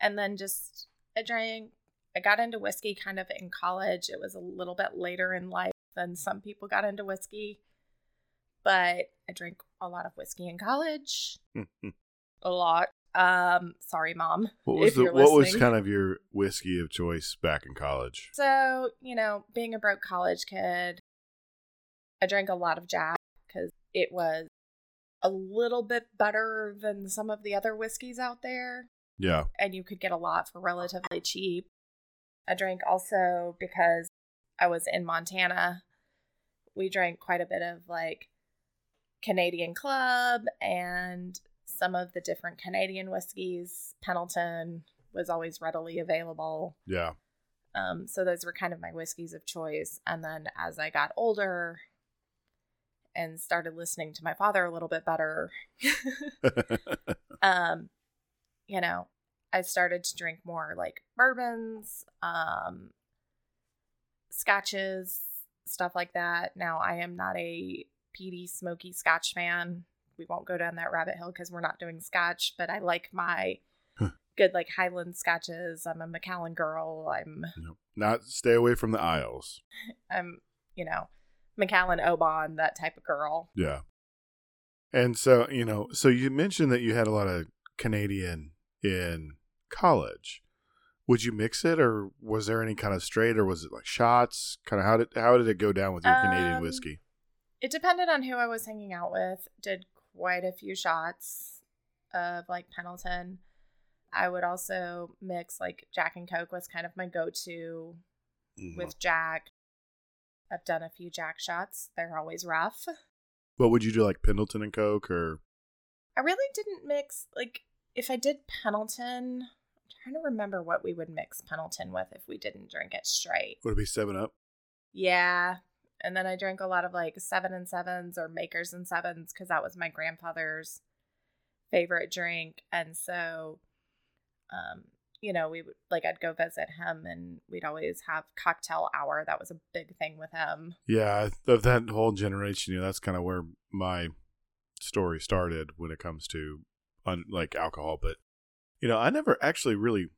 and then just I drank I got into whiskey kind of in college. It was a little bit later in life than some people got into whiskey. But I drank a lot of whiskey in college. A lot. Um, sorry, mom. what was the what was kind of your whiskey of choice back in college? So, you know, being a broke college kid, I drank a lot of Jack because it was a little bit better than some of the other whiskeys out there, Yeah. and you could get a lot for relatively cheap. I drank also because I was in Montana. We drank quite a bit of like Canadian Club and some of the different Canadian whiskeys. Pendleton was always readily available. Yeah. Um, so those were kind of my whiskeys of choice. And then as I got older and started listening to my father a little bit better, um, you know, I started to drink more like bourbons, um, scotches, stuff like that. Now I am not a peaty, smoky scotch fan. We won't go down that rabbit hole because we're not doing scotch, but I like my Huh. good like Highland scotches. I'm a Macallan girl. I'm No. Not stay away from the Islays. I'm, you know, Macallan Oban, that type of girl. Yeah. And so, you know, so you mentioned that you had a lot of Canadian in college. Would you mix it or was there any kind of straight or was it like shots? Kind of how did how did it go down with your Canadian Um, whiskey? It depended on who I was hanging out with. Did quite a few shots of like Pendleton. I would also mix like Jack and Coke was kind of my go-to Mhm. with Jack. I've done a few Jack shots. They're always rough. What would you do like Pendleton and Coke or I really didn't mix like if I did Pendleton. I'm trying to remember what we would mix Pendleton with if we didn't drink it straight. would it be 7 Up? Yeah. And then I drank a lot of like seven and sevens or makers and sevens because that was my grandfather's favorite drink. And so, um, you know, we would like I'd go visit him and we'd always have cocktail hour. That was a big thing with him. Yeah, of that whole generation, you know, that's kind of where my story started when it comes to un, like alcohol. But you know, I never actually really.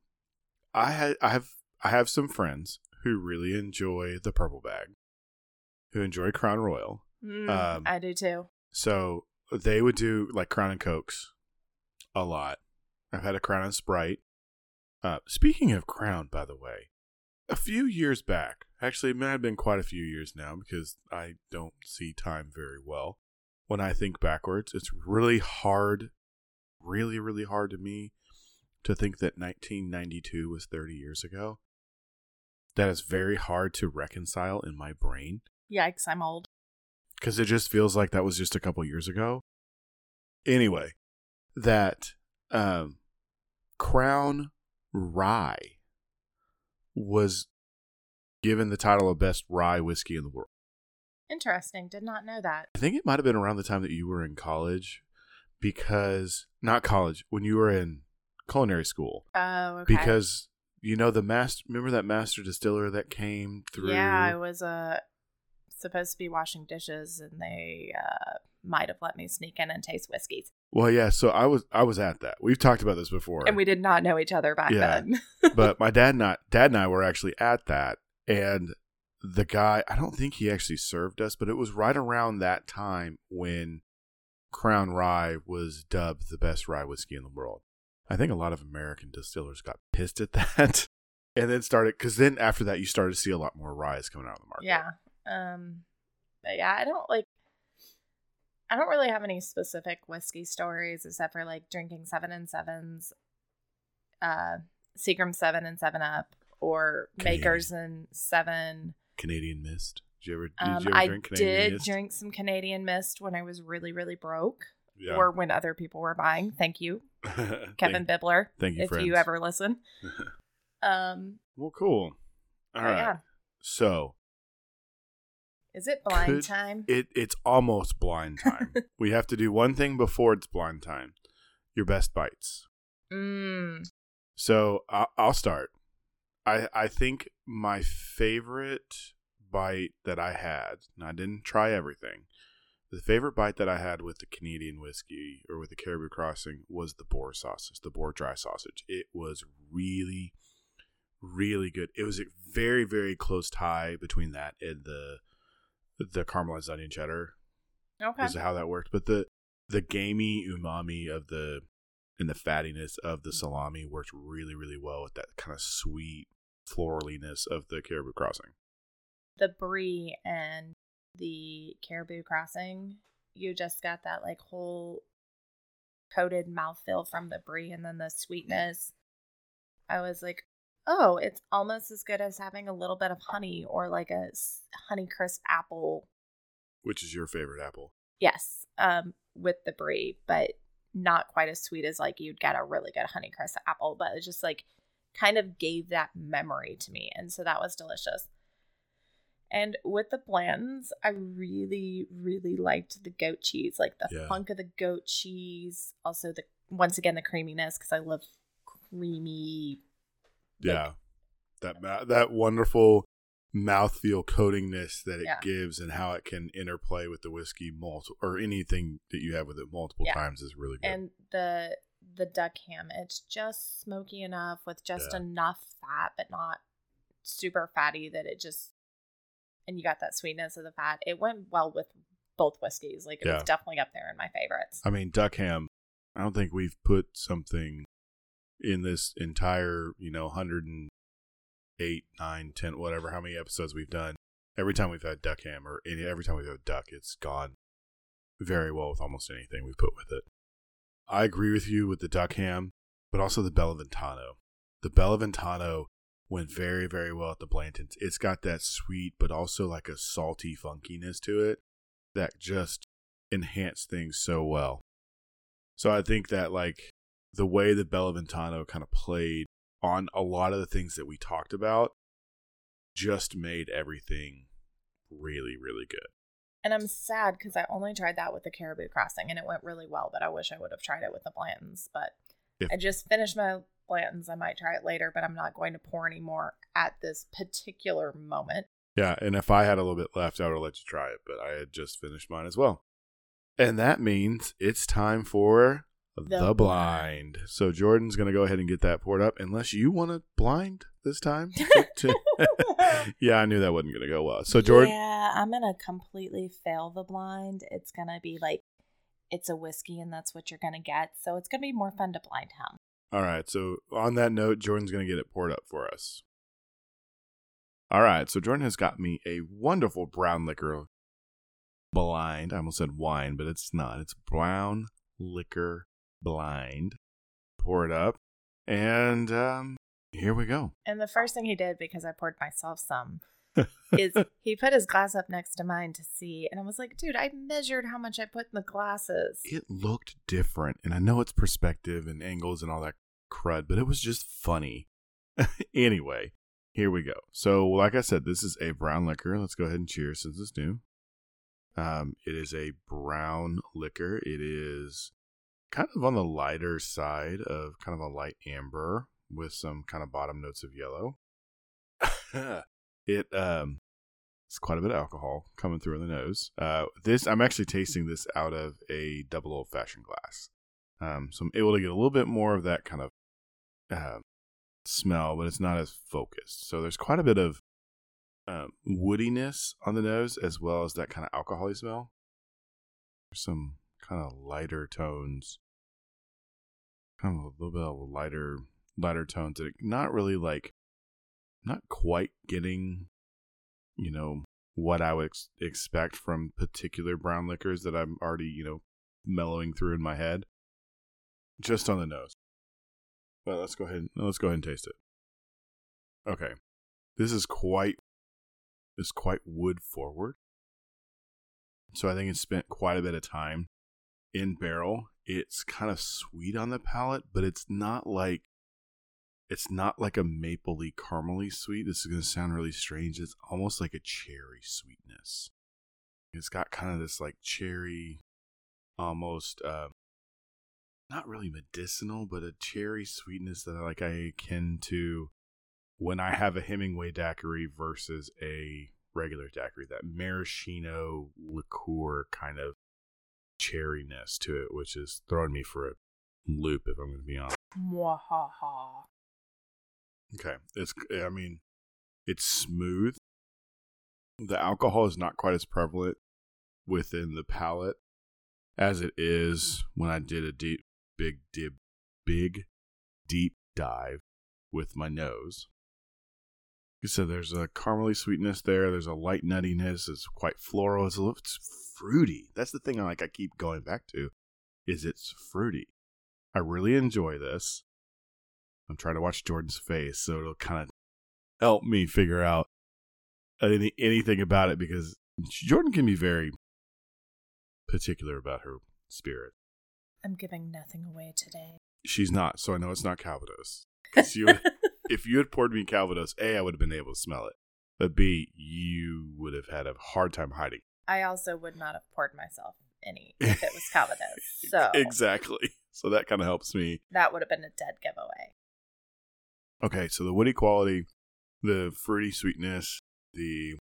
I had I have I have some friends who really enjoy the purple bag, who enjoy Crown Royal. Mm, Um, I do too. So they would do like Crown and Cokes a lot. I've had a Crown and Sprite. Uh, speaking of Crown, by the way, a few years back, actually, it may have been quite a few years now because I don't see time very well. When I think backwards, it's really hard, really, really hard to me to think that 1992 was 30 years ago. That is very hard to reconcile in my brain Yikes, I'm old. because it just feels like that was just a couple years ago. Anyway, that um, Crown Rye was given the title of best rye whiskey in the world. Interesting. Did not know that. I think it might have been around the time that you were in college, because not college when you were in culinary school, Oh, okay. because you know the master. Remember that master distiller that came through. Yeah, I was uh supposed to be washing dishes, and they uh might have let me sneak in and taste whiskeys. Well, yeah. So I was I was at that. We've talked about this before. And we did not know each other back Yeah. then. but my dad not dad and I were actually at that and the guy I don't think he actually served us, but it was right around that time when Crown Rye was dubbed the best rye whiskey in the world. I think a lot of American distillers got pissed at that and then started cuz then after that you started to see a lot more ryes coming out of the market. yeah. Um but yeah, I don't like I don't really have any specific whiskey stories except for like drinking seven and sevens, uh Seagram seven and seven up, or Canadian. Makers and seven. Canadian Mist. Did you ever, did Um, you ever I drink Canadian did Mist? drink some Canadian Mist when I was really, really broke, yeah. or when other people were buying. Thank you, Kevin thank, Bibler, thank you, if friends. you ever listen. Um, well, cool. All right. yeah, So, is it blind Could- time? It it's almost blind time. we have to do one thing before it's blind time. Your best bites. Mm. So I- I'll start. I I think my favorite bite that I had, and I didn't try everything. The favorite bite that I had with the Canadian whiskey or with the Caribou Crossing was the boar sausage, the boar dry sausage. It was really, really good. It was a very, very close tie between that and the the caramelized onion cheddar. Okay. Is how that worked. But the the gamey umami of the and the fattiness of the salami worked really, really well with that kind of sweet floraliness of the Caribou Crossing. the brie and the caribou crossing you just got that like whole coated mouthfeel from the brie and then the sweetness i was like oh it's almost as good as having a little bit of honey or like a honey crisp apple Which is your favorite apple? yes um with the brie but not quite as sweet as like you'd get a really good honey crisp apple but it just like kind of gave that memory to me and so that was delicious and with the Blanton's, I really, really liked the goat cheese, like the Yeah. funk of the goat cheese. Also, the once again the creaminess because I love creamy. Like- Yeah. That ma- that wonderful mouthfeel coatingness that it Yeah. gives and how it can interplay with the whiskey multiple or anything that you have with it multiple Yeah. times is really good. and the the duck ham. It's just smoky enough with just Yeah. enough fat, but not super fatty that it just. And you got that sweetness of the fat. It went well with both whiskeys. Like it was definitely up there in my favorites. I mean, duck ham. I don't think we've put something in this entire, you know, 108, 9, 10, whatever, how many episodes we've done. Every time we've had duck ham or any, every time we've had duck, it's gone very well with almost anything we put with it. I agree with you with the duck ham, but also the BellaVitano. The BellaVitano went very, very well at the Blanton's. It's got that sweet, but also like a salty funkiness to it that just enhanced things so well. So I think that like the way the BellaVitano kind of played on a lot of the things that we talked about just made everything really, really good. And I'm sad because I only tried that with the Caribou Crossing and it went really well, but I wish I would have tried it with the Blanton's. But If- I just finished my Blanton's. I might try it later, but I'm not going to pour any more at this particular moment. Yeah, and if I had a little bit left, I would have let you try it, but I had just finished mine as well. And that means it's time for the, The blind. So Jordan's going to go ahead and get that poured up, unless you want to blind this time. yeah, I knew that wasn't going to go well. So Jordan, Yeah, I'm going to completely fail the blind. It's going to be like, it's a whiskey and that's what you're going to get. So it's going to be more fun to blind him. All right. So on that note, Jordan's going to get it poured up for us. All right. So Jordan has got me a wonderful brown liquor blind. I almost said wine, but it's not. It's brown liquor blind. Pour it up. And um, here we go. And the first thing he did, because I poured myself some, is he put his glass up next to mine to see. And I was like, dude, I measured how much I put in the glasses. It looked different. And I know it's perspective and angles and all that crud, but it was just funny. anyway, here we go. So, like I said, this is a brown liquor. Let's go ahead and cheers since it's new. Um, it is a brown liquor. It is kind of on the lighter side of kind of a light amber with some kind of bottom notes of yellow. it um it's quite a bit of alcohol coming through in the nose. Uh, this I'm actually tasting this out of a double old fashioned glass, um, so I'm able to get a little bit more of that kind of uh, smell, but it's not as focused. So there's quite a bit of um, woodiness on the nose as well as that kind of alcoholy smell. Some kind of lighter tones, kind of a little bit of lighter lighter tones that not really like not quite getting you know what I would ex- expect from particular brown liquors that I'm already you know mellowing through in my head just on the nose. But let's go ahead. And, Let's go ahead and taste it. Okay, this is quite is quite wood forward. So I think it's spent quite a bit of time in barrel. It's kind of sweet on the palate, but it's not like it's not like a mapley caramely sweet. This is going to sound really strange. It's almost like a cherry sweetness. It's got kind of this like cherry, almost uh, not really medicinal, but a cherry sweetness that I like I akin to when I have a Hemingway daiquiri versus a regular daiquiri, that maraschino liqueur kind of cherryness to it, which is throwing me for a loop if I'm going to be honest. Mwahaha. Okay. It's I mean, it's smooth. The alcohol is not quite as prevalent within the palate as it is when I did a deep big dip big deep dive with my nose. So there's a caramely sweetness there. There's a light nuttiness. It's quite floral. It's a little it's fruity. That's the thing I like. I keep going back to, is it's fruity. I really enjoy this. I'm trying to watch Jordan's face, so it'll kind of help me figure out any, anything about it because Jordan can be very particular about her spirit. I'm giving nothing away today. She's not, so I know it's not Calvados. you if you had poured me Calvados, A, I would have been able to smell it. But B, you would have had a hard time hiding. I also would not have poured myself any if it was Calvados. So exactly. So that kind of helps me. that would have been a dead giveaway. Okay, so the woody quality, the fruity sweetness, the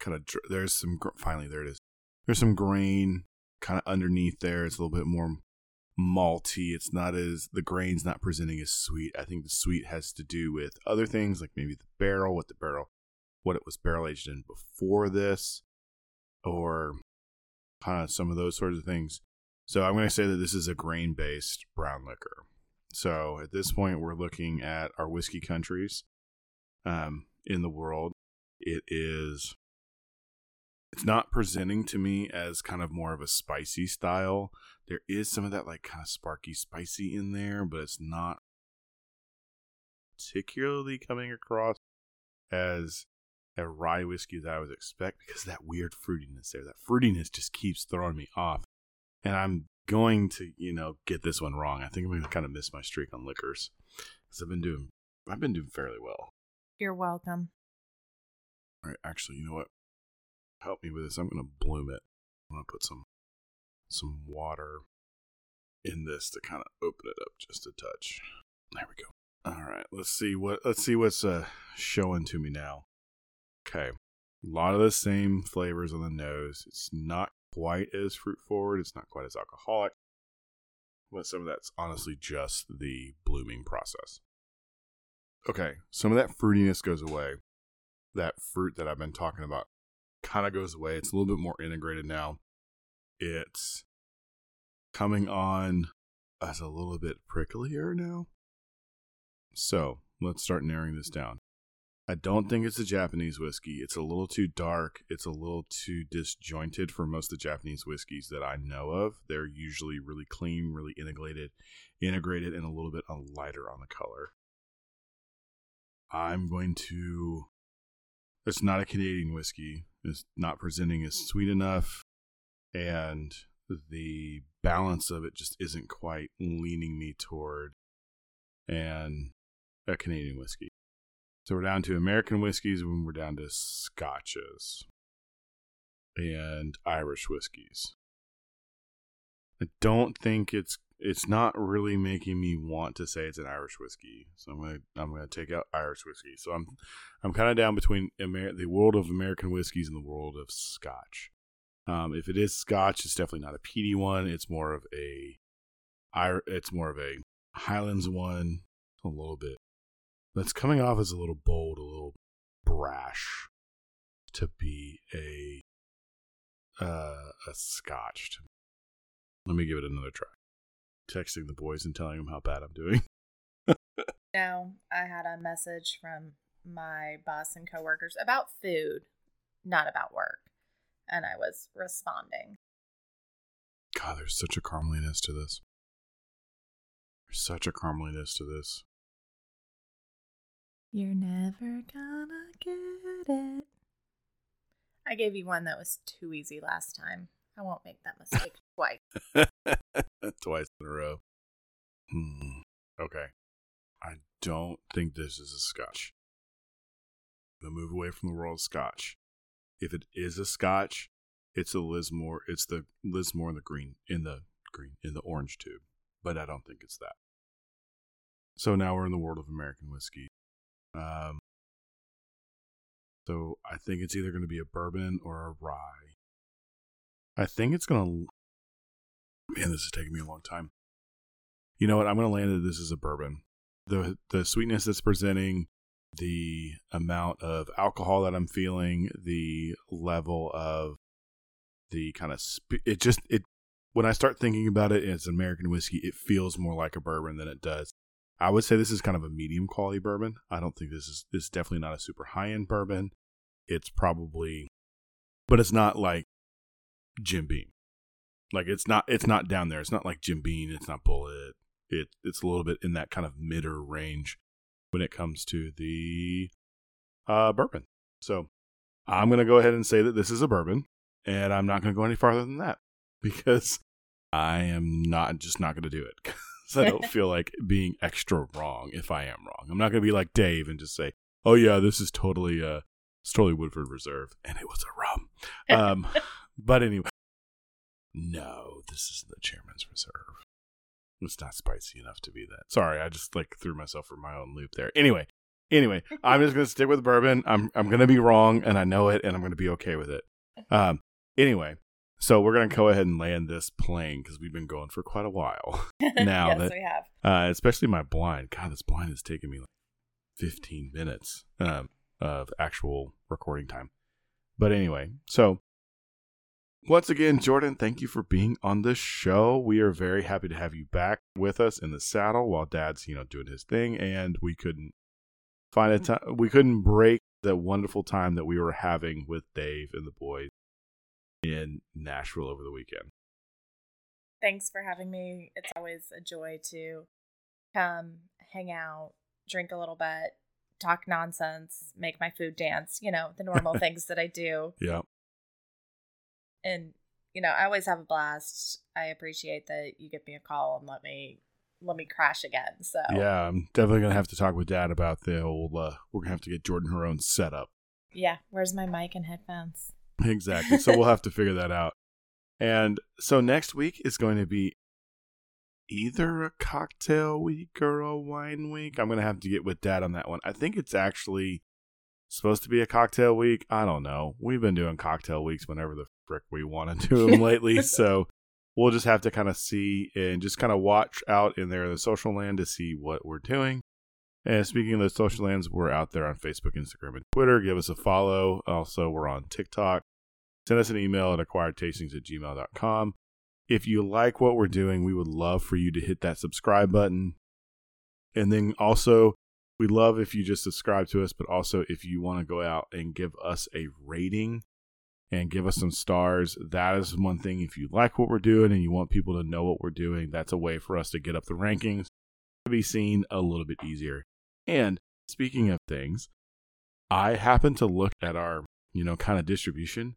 kind of there's some finally there it is. There's some grain kind of underneath there. It's a little bit more malty. It's not as the grain's not presenting as sweet. I think the sweet has to do with other things like maybe the barrel, what the barrel, what it was barrel aged in before this, or kind of some of those sorts of things. So I'm going to say that this is a grain based brown liquor. So at this point, we're looking at our whiskey countries um, in the world. It is. It's not presenting to me as kind of more of a spicy style. There is some of that like kind of sparky spicy in there, but it's not particularly coming across as a rye whiskey that I would expect because that weird fruitiness there. That fruitiness just keeps throwing me off. And I'm going to, you know, get this one wrong. I think I'm going to kind of miss my streak on liquors because I've been doing, I've been doing fairly well. You're welcome. All right, actually, you know what? Help me with this. I'm going to bloom it. I'm going to put some, some water in this to kind of open it up just a touch. There we go. All right, let's see what let's see what's uh showing to me now. Okay, a lot of the same flavors on the nose. It's not quite as fruit forward. It's not quite as alcoholic. But some of that's honestly just the blooming process. Okay, some of that fruitiness goes away. That fruit that I've been talking about kind of goes away. It's a little bit more integrated now. It's coming on as a little bit pricklier now. So let's start narrowing this down. I don't think it's a Japanese whiskey. It's a little too dark. It's a little too disjointed for most of the Japanese whiskeys that I know of. They're usually really clean, really integrated, integrated, and a little bit uh, lighter on the color. I'm going to. It's not a Canadian whiskey. It's not presenting as sweet enough, and the balance of it just isn't quite leaning me toward and a Canadian whiskey. So we're down to American whiskeys when we're down to scotches and Irish whiskeys. I don't think it's it's not really making me want to say it's an Irish whiskey. So I'm gonna I'm gonna take out Irish whiskey. So I'm I'm kind of down between Amer- the world of American whiskeys and the world of Scotch. Um, if it is Scotch, it's definitely not a peaty one. It's more of a, it's more of a Highlands one, a little bit. That's coming off as a little bold, a little brash, to be a uh, a Scotch. Let me give it another try. Texting the boys and telling them how bad I'm doing. Now, I had a message from my boss and coworkers about food, not about work. And I was responding. God, there's such a carameliness to this. There's such a carameliness to this. You're never gonna get it. I gave you one that was too easy last time. I won't make that mistake twice. Twice in a row. Hmm. Okay. I don't think this is a scotch. I'm gonna move away from the world of scotch. If it is a scotch, it's a Lismore. It's the Lismore in the green, in the green, in the orange tube. but I don't think it's that. So now we're in the world of American whiskey. Um, so I think it's either going to be a bourbon or a rye. I think it's going to. Man, this is taking me a long time. You know what? I'm going to land that this is a bourbon. The the sweetness that's presenting, the amount of alcohol that I'm feeling, the level of the kind of sp- it just it when I start thinking about it as American whiskey, it feels more like a bourbon than it does. I would say this is kind of a medium quality bourbon. I don't think this is this is definitely not a super high end bourbon. It's probably, but it's not like Jim Beam. Like it's not it's not down there. It's not like Jim Beam. It's not Bulleit. It it's a little bit in that kind of midder range when it comes to the uh, bourbon. So I'm gonna go ahead and say that this is a bourbon, and I'm not gonna go any farther than that because I am not just not gonna do it. Because I don't feel like being extra wrong if I am wrong. I'm not gonna be like Dave and just say, "Oh yeah, this is totally uh, it's totally Woodford Reserve," and it was a rum. Um, but anyway, no, this is the Chairman's Reserve. It's not spicy enough to be that. Sorry, I just like threw myself for my own loop there. Anyway, anyway, I'm just gonna stick with bourbon. I'm I'm gonna be wrong, and I know it, and I'm gonna be okay with it. Um. Anyway, so we're gonna go ahead and land this plane because we've been going for quite a while now. yes, that we have. uh, especially my blind. God, this blind has taken me like 15 minutes um, of actual recording time. But anyway, so once again, Jordan, thank you for being on the show. We are very happy to have you back with us in the saddle while Dad's, you know, doing his thing, and we couldn't find a time. We couldn't break the wonderful time that we were having with Dave and the boys in Nashville over the weekend. Thanks for having me. It's always a joy to come hang out, drink a little bit, talk nonsense, make my food dance, you know, the normal things that I do. Yeah. And you know, I always have a blast. I appreciate that you give me a call and let me let me crash again. So Yeah, I'm definitely gonna have to talk with Dad about the old. Uh, we're gonna have to get Jordan her own setup. Yeah, where's my mic and headphones? Exactly. So we'll have to figure that out. And so next week is going to be either a cocktail week or a wine week. I'm going to have to get with dad on that one. I think it's actually supposed to be a cocktail week. I don't know. We've been doing cocktail weeks whenever the frick we want to do them lately. so we'll just have to kind of see and just kind of watch out in there, in the social land to see what we're doing. And speaking of the social lands, we're out there on Facebook, Instagram, and Twitter. Give us a follow. Also, we're on TikTok. Send us an email at acquiredtastings at gmail.com. If you like what we're doing, we would love for you to hit that subscribe button. And then also, we love if you just subscribe to us, but also if you want to go out and give us a rating and give us some stars. That is one thing. If you like what we're doing and you want people to know what we're doing, that's a way for us to get up the rankings to be seen a little bit easier. And speaking of things, I happen to look at our, you know, kind of distribution.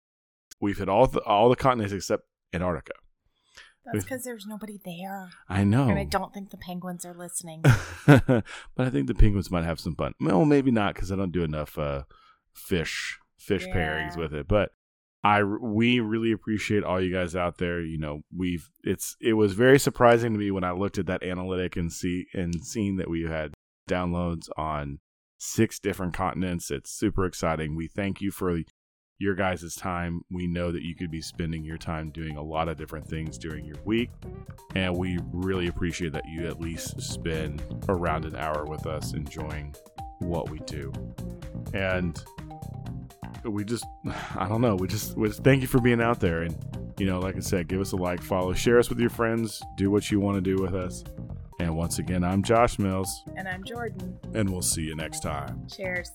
We've hit all the all the continents except Antarctica. That's because there's nobody there. I know. And I don't think the penguins are listening. but I think the penguins might have some fun. Well, maybe not because I don't do enough uh, fish fish Yeah. pairings with it. But I we really appreciate all you guys out there. You know, we've it's it was very surprising to me when I looked at that analytic and see and seeing that we had downloads on six different continents. It's super exciting. We thank you for your guys' time. We know that you could be spending your time doing a lot of different things during your week. And we really appreciate that you at least spend around an hour with us enjoying what we do. And we just, I don't know, we just, we just thank you for being out there. And, you know, like I said, give us a like, follow, share us with your friends, do what you want to do with us. And once again, I'm Josh Mills, and I'm Jordan. and we'll see you next time. Cheers.